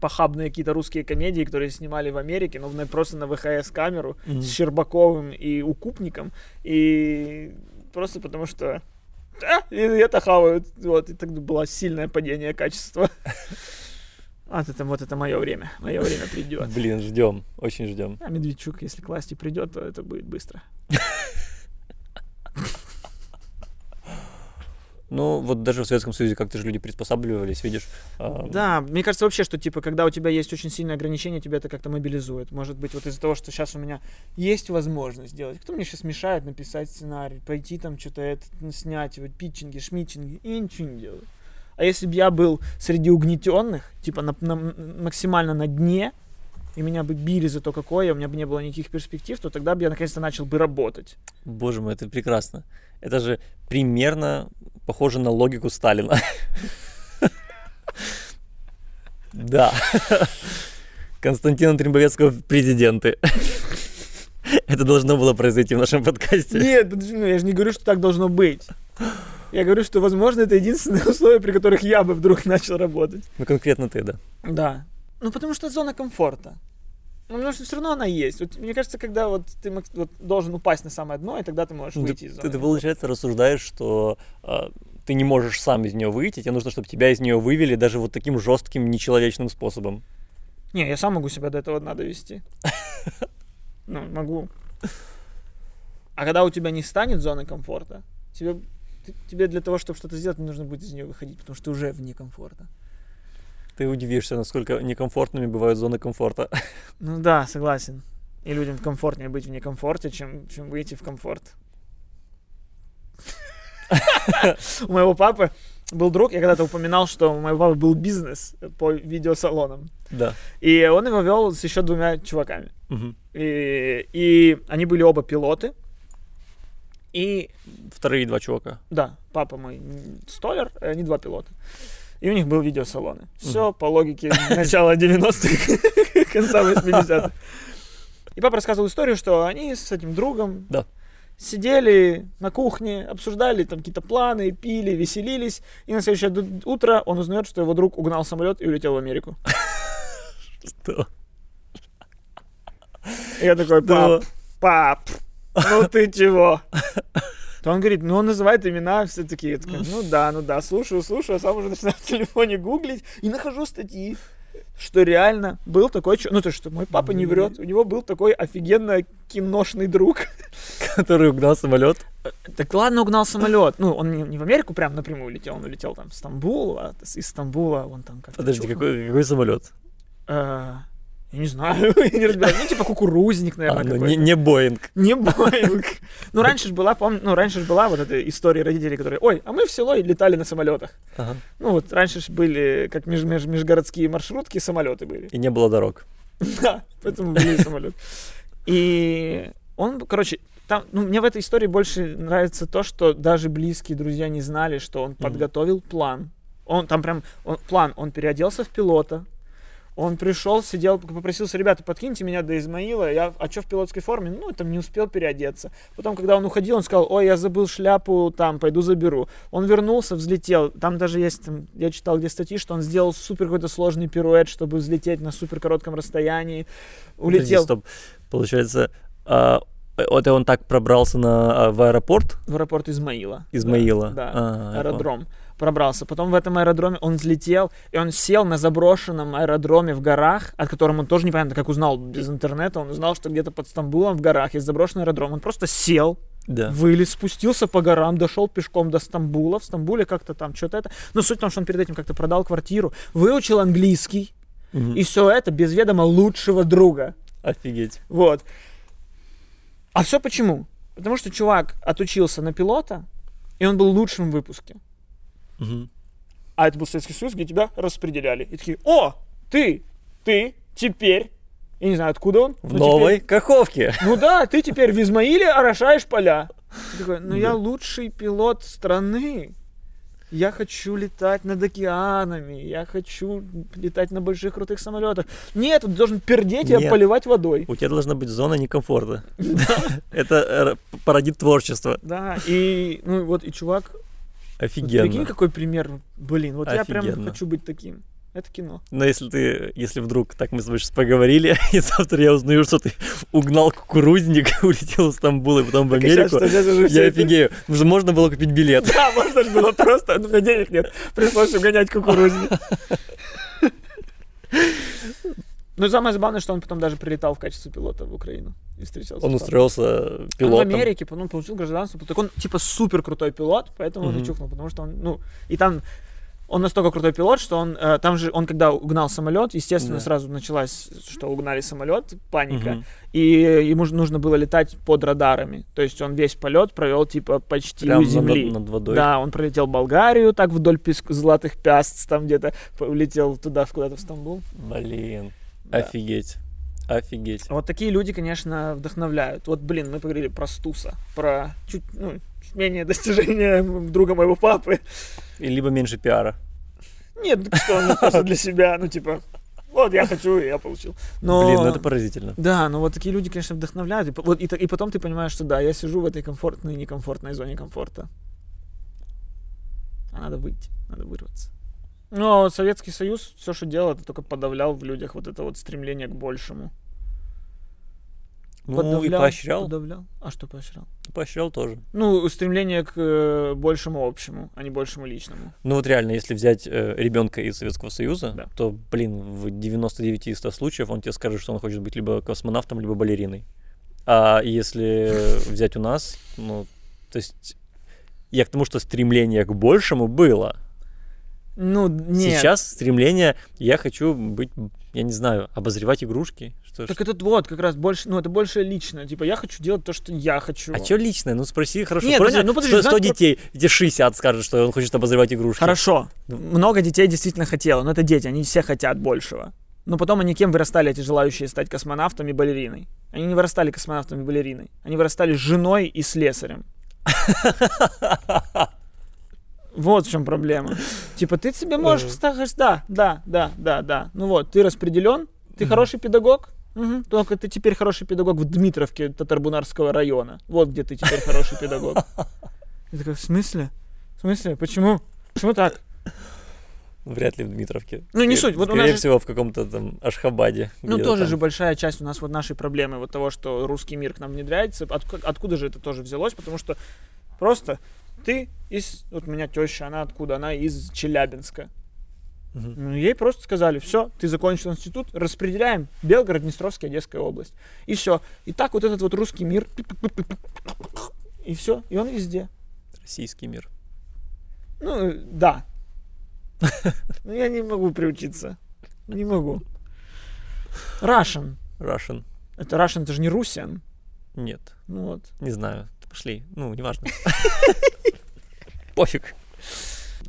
похабные какие-то русские комедии, которые снимали в Америке, но просто на ВХС-камеру Мгм. с Щербаковым и Укупником, и просто потому что «А, и это хавают, вот, и тогда было сильное падение качества. Вот это, вот это мое время, мое время придет. Блин, ждем, очень ждем. А Медведчук, если к власти придет, то это будет быстро. Ну, вот даже в Советском Союзе как-то же люди приспосабливались, видишь. а, Да, мне кажется вообще, что типа, когда у тебя есть очень сильное ограничение, тебя это как-то мобилизует. Может быть, вот из-за того, что сейчас у меня есть возможность сделать. Кто мне сейчас мешает написать сценарий, пойти там что-то это снять, вот питчинги, шмитчинги, и ничего не делаю. А если бы я был среди угнетенных, типа на, на- максимально на дне, и меня бы били за то, какое, у меня бы не было никаких перспектив, то тогда бы я наконец-то начал бы работать. Боже мой, это прекрасно. Это же примерно похоже на логику Сталина. Да. Константина Трембовецкого в президенты. Это должно было произойти в нашем подкасте. Нет, ну я же не говорю, что так должно быть. Я говорю, что, возможно, это единственные условия, при которых я бы вдруг начал работать. Ну, конкретно ты, да. Да. Ну, потому что это зона комфорта. Ну, потому что все равно она есть. Вот, мне кажется, когда вот ты вот, должен упасть на самое дно, и тогда ты можешь Ну, выйти ты, из зоны. ты, получается, рассуждаешь, что а, ты не можешь сам из нее выйти, тебе нужно, чтобы тебя из нее вывели даже вот таким жестким, нечеловечным способом. Не, я сам могу себя до этого дна довести. Ну, могу. А когда у тебя не станет зоны комфорта, тебе, тебе для того, чтобы что-то сделать, не нужно будет из нее выходить, потому что ты уже вне комфорта. Ты удивишься, насколько некомфортными бывают зоны комфорта. Ну да, согласен. И людям комфортнее быть в некомфорте, чем, чем выйти в комфорт. У моего папы был друг, я когда-то упоминал, что у моего папы был бизнес по видеосалонам. Да. И он его вел с еще двумя чуваками. Мгм. И, и они были оба пилоты. И Вторые два чувака. да, папа мой столер, они два пилота. И у них был видеосалоны. Все по логике начала 90-х, конца 80-х. И папа рассказывал историю, что они с этим другом Да. сидели на кухне, обсуждали там какие-то планы, пили, веселились. И на следующее ду- утро он узнает, что его друг угнал самолет и улетел в Америку. Что? Я такой, пап, пап, ну ты чего? То он говорит, ну он называет имена, все такие, я такой, ну да, ну да, слушаю, слушаю, а сам уже начинаю в телефоне гуглить и нахожу статьи, что реально был такой, чё- ну то, что мой папа не врет, у него был такой офигенно киношный друг. Который угнал самолет. Так ладно, угнал самолет. Ну, он не, не в Америку прям напрямую летел, он улетел там в Стамбул, а из Стамбула он там как-то... Подожди, чухнул. какой, какой самолет? Э, Я не знаю, я не разбираюсь. Ну, типа кукурузник, А, наверное, ну, какой-то. не, не Боинг. Не Боинг. Ну, раньше же была, помню, ну, раньше же была вот эта история родителей, которые, ой, а мы в село и летали на самолетах. Ага. Ну, вот раньше же были, как меж- меж- межгородские маршрутки, самолеты были. И не было дорог. Да, поэтому были самолеты. И он, короче, там, ну, мне в этой истории больше нравится то, что даже близкие друзья не знали, что он подготовил план. Он там прям, он, план, он переоделся в пилота, Он пришел, сидел, попросился, ребята, подкиньте меня до Измаила. Я, а что в пилотской форме? Ну, там не успел переодеться. Потом, когда он уходил, он сказал, ой, я забыл шляпу там, пойду заберу. Он вернулся, взлетел. Там даже есть, там, я читал где статьи, что он сделал супер какой-то сложный пируэт, чтобы взлететь на супер коротком расстоянии. Подожди, Улетел стоп. Получается, а, это он так пробрался на, а, в аэропорт в аэропорт Измаила. Измаила? Да, А, я понял. Пробрался. Потом в этом аэродроме он взлетел, и он сел на заброшенном аэродроме в горах, от которого он тоже непонятно, как узнал без интернета. Он узнал, что где-то под Стамбулом в горах есть заброшенный аэродром. Он просто сел, Да. вылез, спустился по горам, дошел пешком до Стамбула. В Стамбуле как-то там что-то это. Но суть в том, что он перед этим как-то продал квартиру, выучил английский, Мгм. и все это без ведома лучшего друга. Офигеть. Вот. А все почему? Потому что чувак отучился на пилота, и он был лучшим в выпуске. Мгм. А это был Советский Союз, где тебя распределяли. И такие, о, ты, ты теперь, я не знаю, откуда он. В но новой теперь- Каховке. ну да, ты теперь в Измаиле орошаешь поля. Ты такой, ну я лучший пилот страны. Я хочу летать над океанами, я хочу летать на больших крутых самолетах. Нет, ты должен пердеть и Нет. поливать водой. У тебя должна быть зона некомфорта. Это породит творчество. Да, и ну вот и чувак, вот прикинь, Офигенно. какой пример. Блин, вот я прям Офигенно. хочу быть таким. Это кино. Но если ты, если вдруг, так мы с тобой сейчас поговорили, и завтра я узнаю, что ты угнал кукурузник, улетел в Стамбул и потом в Так Америку, что сейчас уже всё я это- офигею. Потому что можно было купить билет. Да, можно же было просто, ну, у меня денег нет. Пришлось угонять кукурузник. Ну, самое забавное, что он потом даже прилетал в качестве пилота в Украину и встречался. Он с папой. устроился Он в пилотом. Америке, ну, получил гражданство. Так он, типа, супер крутой пилот, поэтому он и чухнул, потому что он, ну, и там он настолько крутой пилот, что он, э, там же, он когда угнал самолет, естественно, Да. сразу началась, что угнали самолет, паника, Мгм. и ему же нужно было летать под радарами, то есть он весь полет провел, типа, почти Прям у над- земли. над водой. Да, он пролетел Болгарию, так вдоль песк- золотых пяст, там где-то улетел туда, куда-то в Стамбул. Блин. Офигеть. Офигеть. Вот такие люди, конечно, вдохновляют. Вот, блин, мы поговорили про Стуса, про чуть, ну, чуть менее достижения друга моего папы. И либо меньше пиара. Нет, так что он просто для себя, ну, типа, вот я хочу, и я получил. Но... Блин, ну это поразительно. Да, но вот такие люди, конечно, вдохновляют. И, вот, и, и потом ты понимаешь, что да, я сижу в этой комфортной и некомфортной зоне комфорта. А надо выйти, надо вырваться. Но Советский Союз все, что делал, это только подавлял в людях вот это вот стремление к большему. Ну и Подавлял, поощрял. Подавлял. А что поощрял? Поощрял тоже. Ну, стремление к э, большему общему, а не большему личному. Ну вот реально, если взять э, ребенка из Советского Союза, Да. то, блин, в 99 из 100 случаев он тебе скажет, что он хочет быть либо космонавтом, либо балериной. А если взять у нас, ну, то есть я к тому, что стремление к большему было. Ну, нет. Сейчас стремление, я хочу быть, я не знаю, обозревать игрушки. Что, Так это вот как раз больше, ну, это больше личное. Типа, я хочу делать то, что я хочу. А что личное? Ну спроси, хорошо. Нет, понятно, ну, подожди, 100, 100 знаешь, про- детей, эти 60 скажут, что он хочет обозревать игрушки. Хорошо. Ну. Много детей действительно хотело, но это дети, они все хотят большего. Но потом они кем вырастали, эти желающие стать космонавтом и балериной? Они не вырастали космонавтом и балериной. Они вырастали женой и слесарем. Вот в чем проблема. Типа, ты себе можешь Ага. встать, да, да, да, да, да. Ну вот, ты распределен, ты хороший педагог. Только ты теперь хороший педагог в Дмитровке Татарбунарского района. Вот где ты теперь хороший педагог. Я такой, в смысле? В смысле? Почему? Почему так? Вряд ли в Дмитровке. Ну, не суть, вот Скорее же- всего, в каком-то там Ашхабаде. Ну, тоже там. же большая часть у нас вот нашей проблемы, вот того, что русский мир к нам внедряется. Отк- откуда же это тоже взялось? Потому что просто ты из... Вот у меня теща, она откуда? Она из Челябинска. Мгм. Ну, ей просто сказали, все, ты закончил институт, распределяем Белгород, Днестровская, Одесская область. И все. И так вот этот вот русский мир, и все, и он везде. Российский мир. Ну, э, да. Но я не могу приучиться. Не могу. Russian. Russian. Это Russian, это же не Russian. Нет, Ну вот. не знаю. Пошли. Ну, неважно. Пофиг.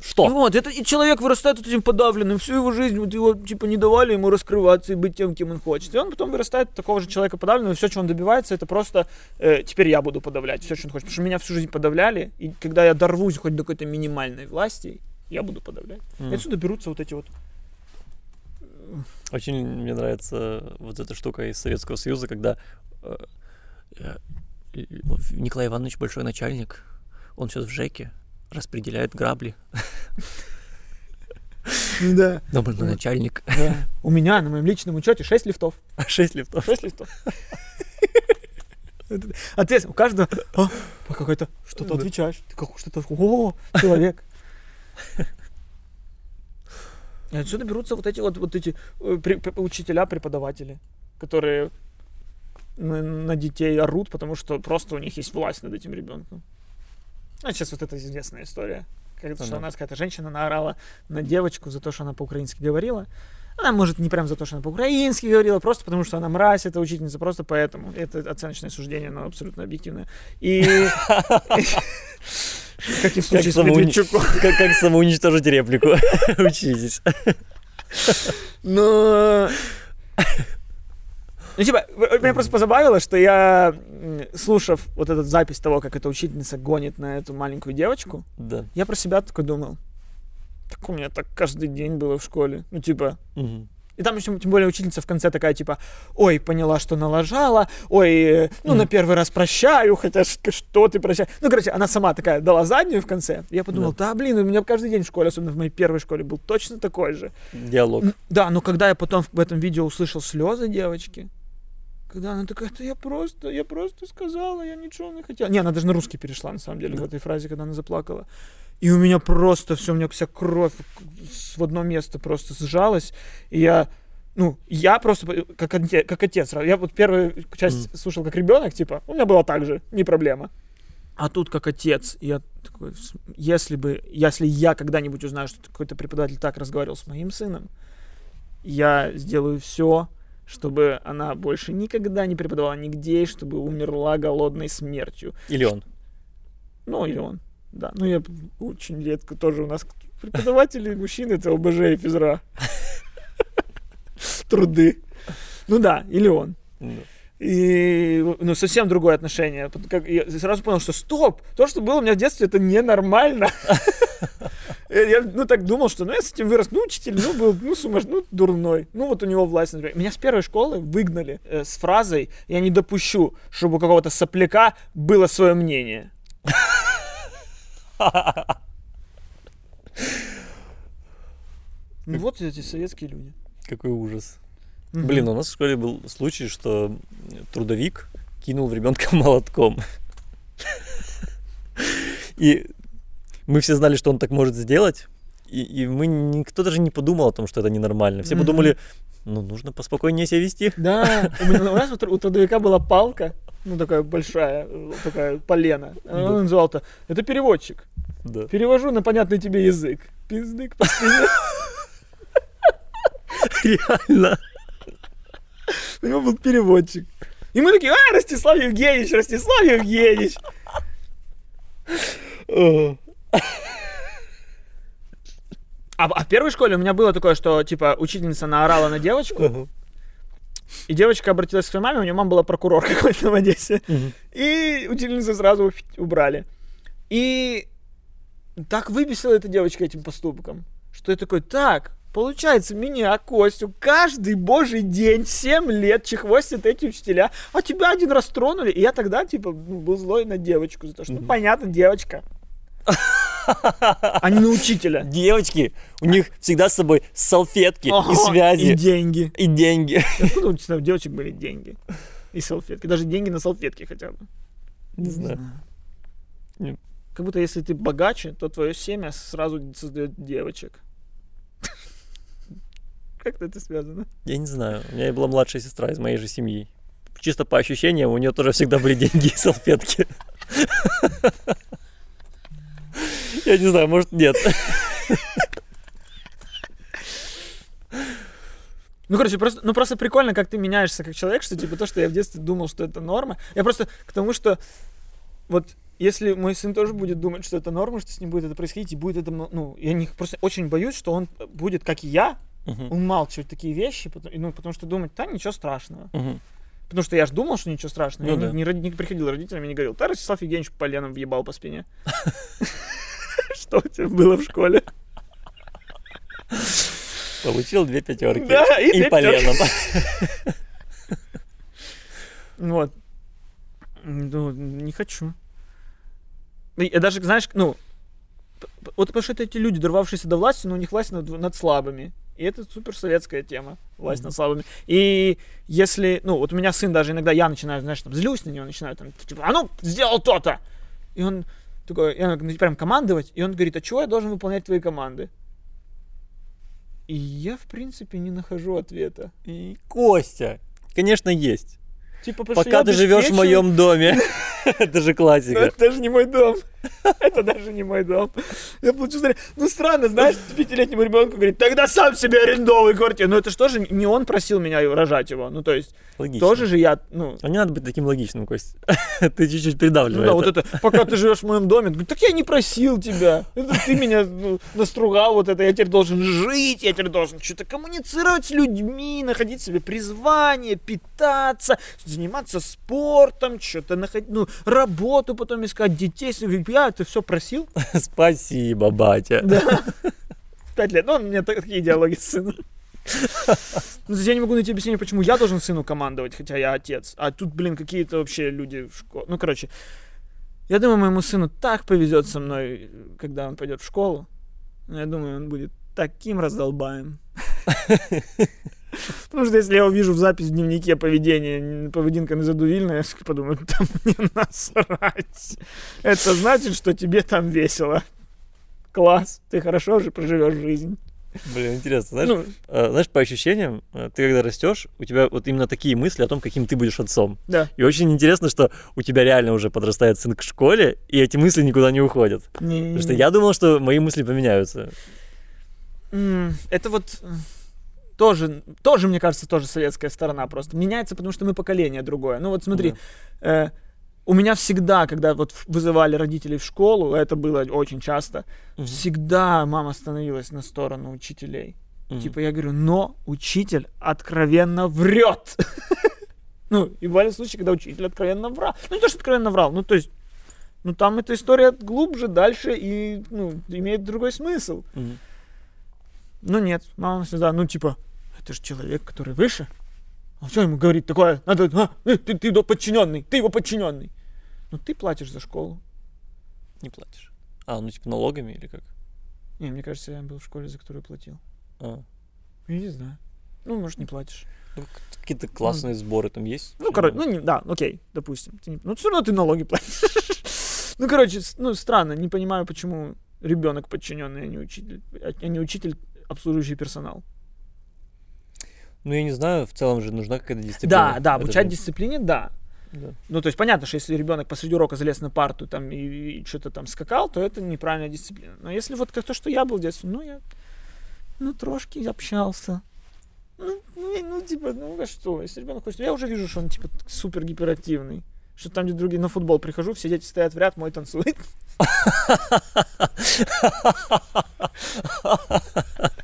Что? И вот, это, и человек вырастает вот этим подавленным, всю его жизнь, вот его, типа, не давали ему раскрываться и быть тем, кем он хочет. И он потом вырастает такого же человека подавленного, и все, что он добивается, это просто, э, теперь я буду подавлять все, что он хочет. Потому что меня всю жизнь подавляли, и когда я дорвусь хоть до какой-то минимальной власти, я буду подавлять. И М. отсюда берутся вот эти вот Очень мне нравится вот эта штука из Советского Союза, когда э, э, ну, Николай Иванович большой начальник, он сейчас в ЖЭКе распределяет грабли. Ну да. Добрый начальник. да. У меня на моем личном учете 6 лифтов. Шесть лифтов. 6 лифтов. Ответственно. У каждого а, по какой-то что-то Да. отвечаешь. Ты как что-то. О, человек. И отсюда берутся вот эти вот, вот эти э, при- учителя, преподаватели, которые на, на детей орут, потому что просто у них есть власть над этим ребенком. А сейчас вот эта известная история. Как, Ну что у нас какая-то женщина наорала на девочку за то, что она по-украински говорила. Она, может, не прям за то, что она по-украински говорила, просто потому что она мразь, это учительница, просто поэтому. Это оценочное суждение, оно абсолютно объективное. И... Как и в случае с Медведчуком. Как самоуничтожить реплику. Учитесь. Но... Ну, типа, меня просто позабавило, что я, слушав вот эту запись того, как эта учительница гонит на эту маленькую девочку, Да. я про себя такой думал, так у меня так каждый день было в школе. Ну, типа, и там еще, тем более, учительница в конце такая, типа, ой, поняла, что налажала, ой, э, ну, на Мгм. первый раз прощаю, хотя что ты прощаешь. Ну, короче, она сама такая дала заднюю в конце. Я подумал, да, блин, у меня каждый день в школе, особенно в моей первой школе, был точно такой же. Диалог. Да, но когда я потом в этом видео услышал слезы девочки, когда она такая, да я просто, я просто сказала, я ничего не хотела. Не, она даже на русский перешла, на самом деле, в этой фразе, когда она заплакала. И у меня просто все, у меня вся кровь в одно место просто сжалась. И я, ну, я просто, как, оте- как отец, я вот первую часть слушал как ребенок, типа, у меня было так же, не проблема. А тут как отец, я такой, «В см- если бы, если я когда-нибудь узнаю, что какой-то преподаватель так разговаривал с моим сыном, я сделаю все, чтобы она больше никогда не преподавала нигде, и чтобы умерла голодной смертью. Или он. Ну, или он, да. Ну, я очень редко тоже у нас преподаватели мужчины, это ОБЖ и физра. Труды. Ну да, или он. Да. И, ну, совсем другое отношение. Как, я сразу понял, что стоп, то, что было у меня в детстве, это ненормально. Я, я, ну, так думал, что, ну, я с этим вырос, ну, учитель, ну, был, ну, сумаш, ну, дурной. Ну, вот у него власть, например. Меня с первой школы выгнали э, с фразой «Я не допущу, чтобы у какого-то сопляка было свое мнение». Ну, вот эти советские люди. Какой ужас. Блин, у нас в школе был случай, что трудовик кинул в ребенка молотком. И мы все знали, что он так может сделать. И, и мы никто даже не подумал о том, что это ненормально. Все Мгм. подумали, ну, нужно поспокойнее себя вести. Да, у, меня, у нас у у трудовика была палка, ну такая большая, такая полена. Он называл это, это переводчик. Да. Перевожу на понятный тебе язык. Пиздык по спине. Реально. У него был переводчик. И мы такие, а, Ростислав Евгеньевич, Ростислав Евгеньевич. А, а в первой школе у меня было такое, что, типа, учительница наорала на девочку, и девочка обратилась к своей маме, у нее мама была прокурор какой-то в Одессе. И учительницу сразу убрали. И так выбесила эта девочка этим поступком, что я такой, так, получается, меня, Костю, каждый божий день, 7 лет чехвостят эти учителя, а тебя один раз тронули. И я тогда, типа, ну, был злой на девочку за то, что, ну, понятно, девочка. А не на учителя. Девочки, у них всегда с собой салфетки и связи, И деньги. и деньги. Откуда у девочек были деньги? И салфетки. Даже деньги на салфетки хотя бы. Не знаю. Не- Как будто если ты богаче, то твое семя сразу создает девочек. Как это связано? Я не знаю. У меня была младшая сестра из моей же семьи. Чисто по ощущениям, у нее тоже всегда были деньги и салфетки. Я не знаю, может нет. Ну, короче, просто, ну, просто прикольно, как ты меняешься как человек, что, типа, то, что я в детстве думал, что это норма. Я просто к тому, что вот если мой сын тоже будет думать, что это норма, что с ним будет это происходить, и будет это, ну, я не, просто очень боюсь, что он будет, как и я, Мгм. умалчивать такие вещи, потому, ну, потому что думать, да, ничего страшного. Мгм. Потому что я же думал, что ничего страшного. Ну я да. не, не не приходил родителям и не говорил, да, Ростислав Евгеньевич поленом въебал по спине. Что у тебя было в школе? Получил две пятерки. Да, и и поленом. Вот. Ну, не хочу. И Я даже, знаешь, ну, вот потому что это эти люди, дорвавшиеся до власти, но у них власть над, над слабыми. И это суперсоветская тема, власть над слабыми. И если, ну, вот у меня сын даже иногда, я начинаю, знаешь, там, злюсь на него, начинаю там, типа, а ну, сделал то-то. И он такой, я говорю, прям командовать, и он говорит, а чего я должен выполнять твои команды? И я, в принципе, не нахожу ответа. И Костя, конечно, есть. Типа, Пока ты живешь в моем доме. Это же Ну, классика. это даже не мой дом. Это даже не мой дом. Я смотри, ну странно, знаешь, пятилетнему ребенку говорит, тогда сам себе арендовый квартиру. Ну это же тоже не он просил меня рожать его. Ну то есть Логично. тоже же я, ну, А не надо быть таким логичным, Кость. Ты чуть-чуть ну придавливаешь. да, вот это, пока ты живешь в моем доме, так я не просил тебя. Это ты меня ну, настругал вот это, я теперь должен жить, я теперь должен что-то коммуницировать с людьми, находить себе призвание, питаться, заниматься спортом, что-то находить, ну, работу потом искать, детей. Говорит, Я это все просил. Спасибо, батя. Да. Пять лет. Ну, у меня так- такие диалоги с сыном. Ну, я не могу найти объяснение, почему я должен сыну командовать, хотя я отец. А тут, блин, какие-то вообще люди в школе. Ну, короче, я думаю, моему сыну так повезет со мной, когда он пойдет в школу. Но я думаю, он будет таким раздолбаем. Потому что если я увижу в запись в дневнике поведение, повединка незадувильная, я подумаю, да мне насрать. Это значит, что тебе там весело. Класс, ты хорошо уже проживешь жизнь. Блин, интересно. Знаешь, Ну, э, знаешь, по ощущениям, э, ты когда растешь, у тебя вот именно такие мысли о том, каким ты будешь отцом. да. И очень интересно, что у тебя реально уже подрастает сын к школе, и эти мысли никуда не уходят. Не- Потому что я думал, что мои мысли поменяются. Это вот м, тоже, тоже, мне кажется, тоже советская сторона просто. Меняется, потому что мы поколение другое. Ну вот смотри, э, у меня всегда, когда вот вызывали родителей в школу, это было очень часто, Мгм. всегда мама становилась на сторону учителей. Мгм. Типа я говорю, но учитель откровенно врет. Ну, и бывали случаи, когда учитель откровенно врал. Ну, не то, что откровенно врал, ну, то есть, ну, там эта история глубже, дальше и, ну, имеет другой смысл. Ну, нет, мама всегда, ну, типа, это же человек, который выше. А что ему говорить такое? Надо, а, э, ты, ты его подчиненный, ты его подчиненный. Ну, ты платишь за школу. Не платишь. А, ну типа налогами или как? Не, мне кажется, я был в школе, за которую платил. А. Я не знаю. Ну, может, не платишь. Ну, какие-то классные сборы там есть? Ну, короче, ну, не, да, окей, допустим. Ты не- ну, все равно ты налоги платишь. Ну, короче, ну, странно, не понимаю, почему ребенок подчиненный, а не учитель, а а не учитель, обслуживающий персонал. Ну, я не знаю, в целом же нужна какая-то дисциплина. Да, да, обучать же- дисциплине, да. да. Ну, то есть понятно, что если ребенок посреди урока залез на парту там и, и что-то там скакал, то это неправильная дисциплина. Но если вот как то, что я был в детстве, ну, я, ну, трошки общался. Ну, ну, ну, типа, ну, а что, если ребенок хочет, я уже вижу, что он, типа, супер гиперактивный. Что там, где другие на футбол прихожу, все дети стоят в ряд, мой танцует.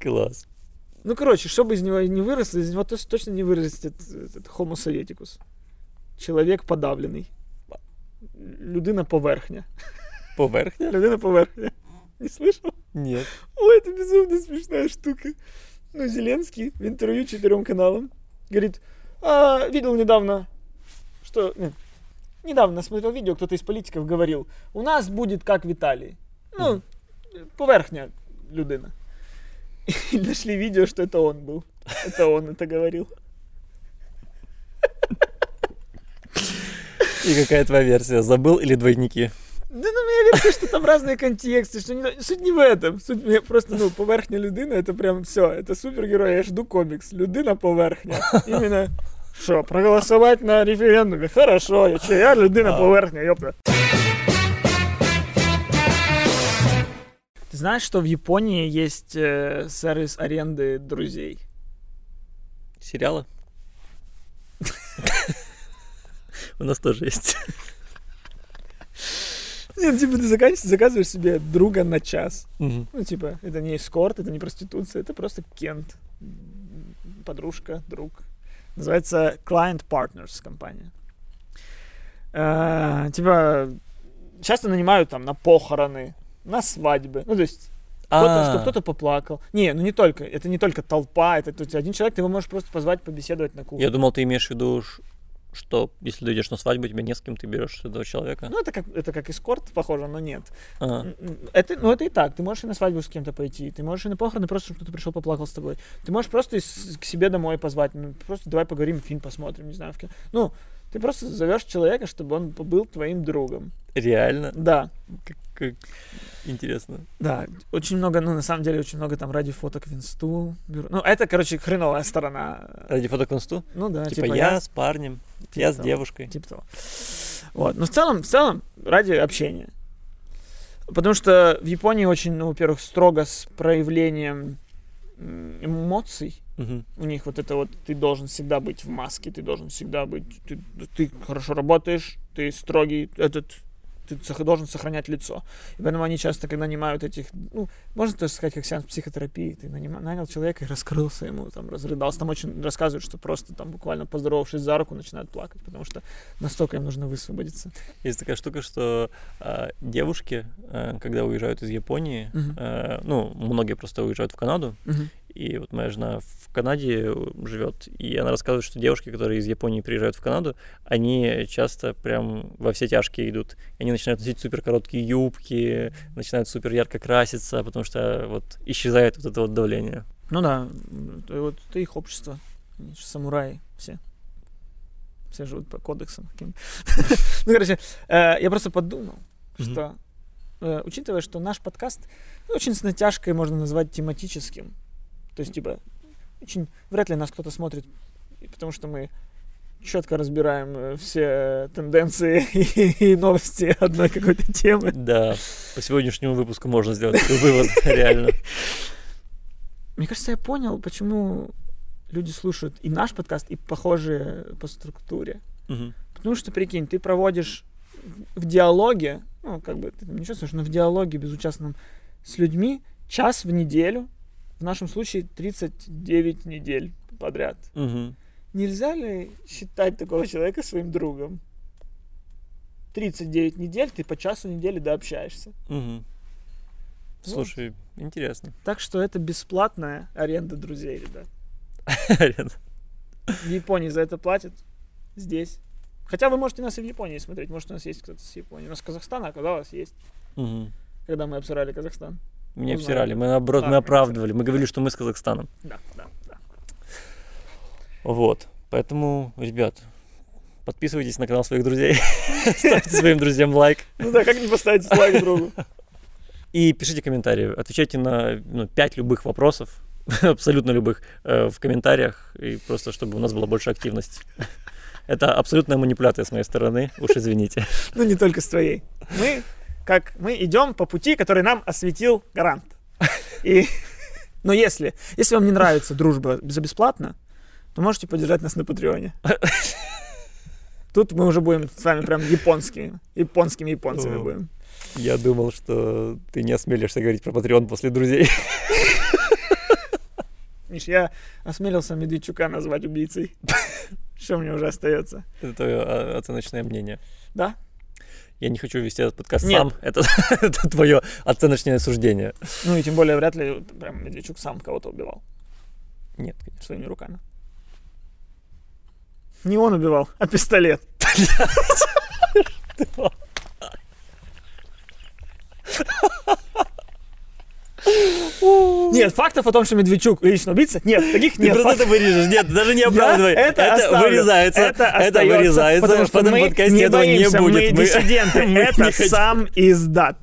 Класс. Ну, короче, чтобы из него не выросло, из него точно не вырастет этот homo советикус. Человек подавленный. Людина поверхня. Поверхня? Людина поверхня. Не слышал? Нет. Ой, это безумно смешная штука. Ну, Зеленский в интервью четырем каналам говорит, «А, видел недавно, что... нет, недавно смотрел видео, кто-то из политиков говорил, у нас будет как в Италии. Ну, поверхня людина. И нашли видео, что это он был. Это он это говорил. И какая твоя версия? Забыл или двойники? Да ну, мне кажется, что там разные контексты, что не- суть не в этом. Суть мне просто, ну, поверхня людина, это прям все, это супергерой, я жду комикс. Людина поверхня. Именно, что, проголосовать на референдуме? Хорошо, я че, я людина поверхня, ёпта. Ты знаешь, что в Японии есть э, сервис аренды друзей? Сериалы? У нас тоже есть. Нет, типа ты заказываешь себе друга на час. Мгм. Ну, типа, это не эскорт, это не проституция, это просто кент. Подружка, друг. Называется Client Partners компания. Э, типа, часто нанимают там на похороны, на свадьбы. Ну, то есть кто-то, А, что кто-то поплакал. Не, ну не только, это не только толпа, это то есть один человек, ты его можешь просто позвать побеседовать на кухне. Я думал, ты имеешь в виду, что если ты идешь на свадьбу, тебе не с кем, ты берешь этого человека. Ну, это как, это как эскорт, похоже, но нет. А, м, Это, ну, это и так. Ты можешь и на свадьбу с кем-то пойти. Ты можешь и на похороны просто, чтобы кто-то пришел, поплакал с тобой. Ты можешь просто и с- к себе домой позвать. Ну, просто давай поговорим, фильм посмотрим, не знаю, в кино. Ну, ты просто зовешь человека, чтобы он был твоим другом. реально? Да, Как, как интересно. да. Очень много, ну, на самом деле, очень много там ради фоток в инсту. Ну, это, короче, хреновая сторона. Ради фотоконсту? Ну да, типа, я, с парнем, я с того. девушкой. Типа того. Вот. Но в целом, в целом, ради общения. Потому что в Японии очень, ну, во-первых, строго с проявлением эмоций. Мгм. У них вот это вот, ты должен всегда быть в маске, ты должен всегда быть, ты, ты хорошо работаешь, ты строгий, этот, ты должен сохранять лицо. И поэтому они часто, когда нанимают этих, ну, можно тоже сказать, как сеанс психотерапии, ты нанима- нанял человека и раскрылся ему, там, разрыдался. Там очень рассказывают, что просто там буквально поздоровавшись за руку, начинают плакать, потому что настолько им нужно высвободиться. Есть такая штука, что а, девушки, а, когда уезжают из Японии, Мгм. а, ну, многие просто уезжают в Канаду, Мгм. И вот моя жена в Канаде живет, и она рассказывает, что девушки, которые из Японии приезжают в Канаду, они часто прям во все тяжкие идут. И они начинают носить супер короткие юбки, начинают супер ярко краситься, потому что вот исчезает вот это вот давление. Ну да, это вот это их общество. Они же самураи все. Все живут по кодексам. Ну, короче, э, я просто подумал, что, э, учитывая, что наш подкаст ну, очень с натяжкой можно назвать тематическим, то есть, типа, очень вряд ли нас кто-то смотрит, потому что мы четко разбираем э, все тенденции и, и новости одной какой-то темы. Да, по сегодняшнему выпуску можно сделать такой вывод, реально. Мне кажется, я понял, почему люди слушают и наш подкаст, и похожие по структуре. Мгм. Потому что, прикинь, ты проводишь в диалоге, ну, как бы, ты там не чувствуешь, но в диалоге безучастном с людьми час в неделю, в нашем случае 39 недель подряд. Мгм. Нельзя ли считать такого человека своим другом? 39 недель, ты по часу в неделю дообщаешься. Вот. Слушай, интересно. Так что это бесплатная аренда друзей, ребят. В Японии за это платят. Здесь. Хотя вы можете нас и в Японии смотреть. Может, у нас есть кто-то с Японии. У нас с Казахстана оказалось есть. Мгм. Когда мы обсирали Казахстан. Меня Узнали. обсирали, мы наоборот, А, мы оправдывали, мы говорили, что мы с Казахстаном. Да, да, да. Вот, поэтому, ребят, подписывайтесь на канал своих друзей, ставьте своим друзьям лайк Ну да, как не поставить лайк другу? и пишите комментарии. Отвечайте на ну, 5 любых вопросов, абсолютно любых, э, в комментариях, и просто чтобы у нас была больше активности. Это абсолютная манипуляция с моей стороны, уж извините. Ну, не только с твоей. Мы, как, мы идем по пути, который нам осветил гарант. И, но если, если вам не нравится дружба за бесплатно, то можете поддержать нас на Патреоне. Тут мы уже будем с вами прям японскими, японскими японцами будем. Я думал, что ты не осмелишься говорить про Patreon после друзей. Миш, я осмелился Медведчука назвать убийцей. Что мне уже остается? Это твое оценочное мнение. Да? Я не хочу вести этот подкаст Нет. сам. Это, это твое оценочное суждение. Ну и тем более вряд ли прям Медведчук сам кого-то убивал Нет, конечно. своими руками. Не он убивал, а пистолет. Нет, фактов о том, что Медведчук лично убийца, нет, таких Ты нет. просто это вырежешь. Нет, даже не оправдывай. это вырезается. Это, вырезается. потому в что этом мы подкасте не этого не будет. Мы диссиденты. это сам издат.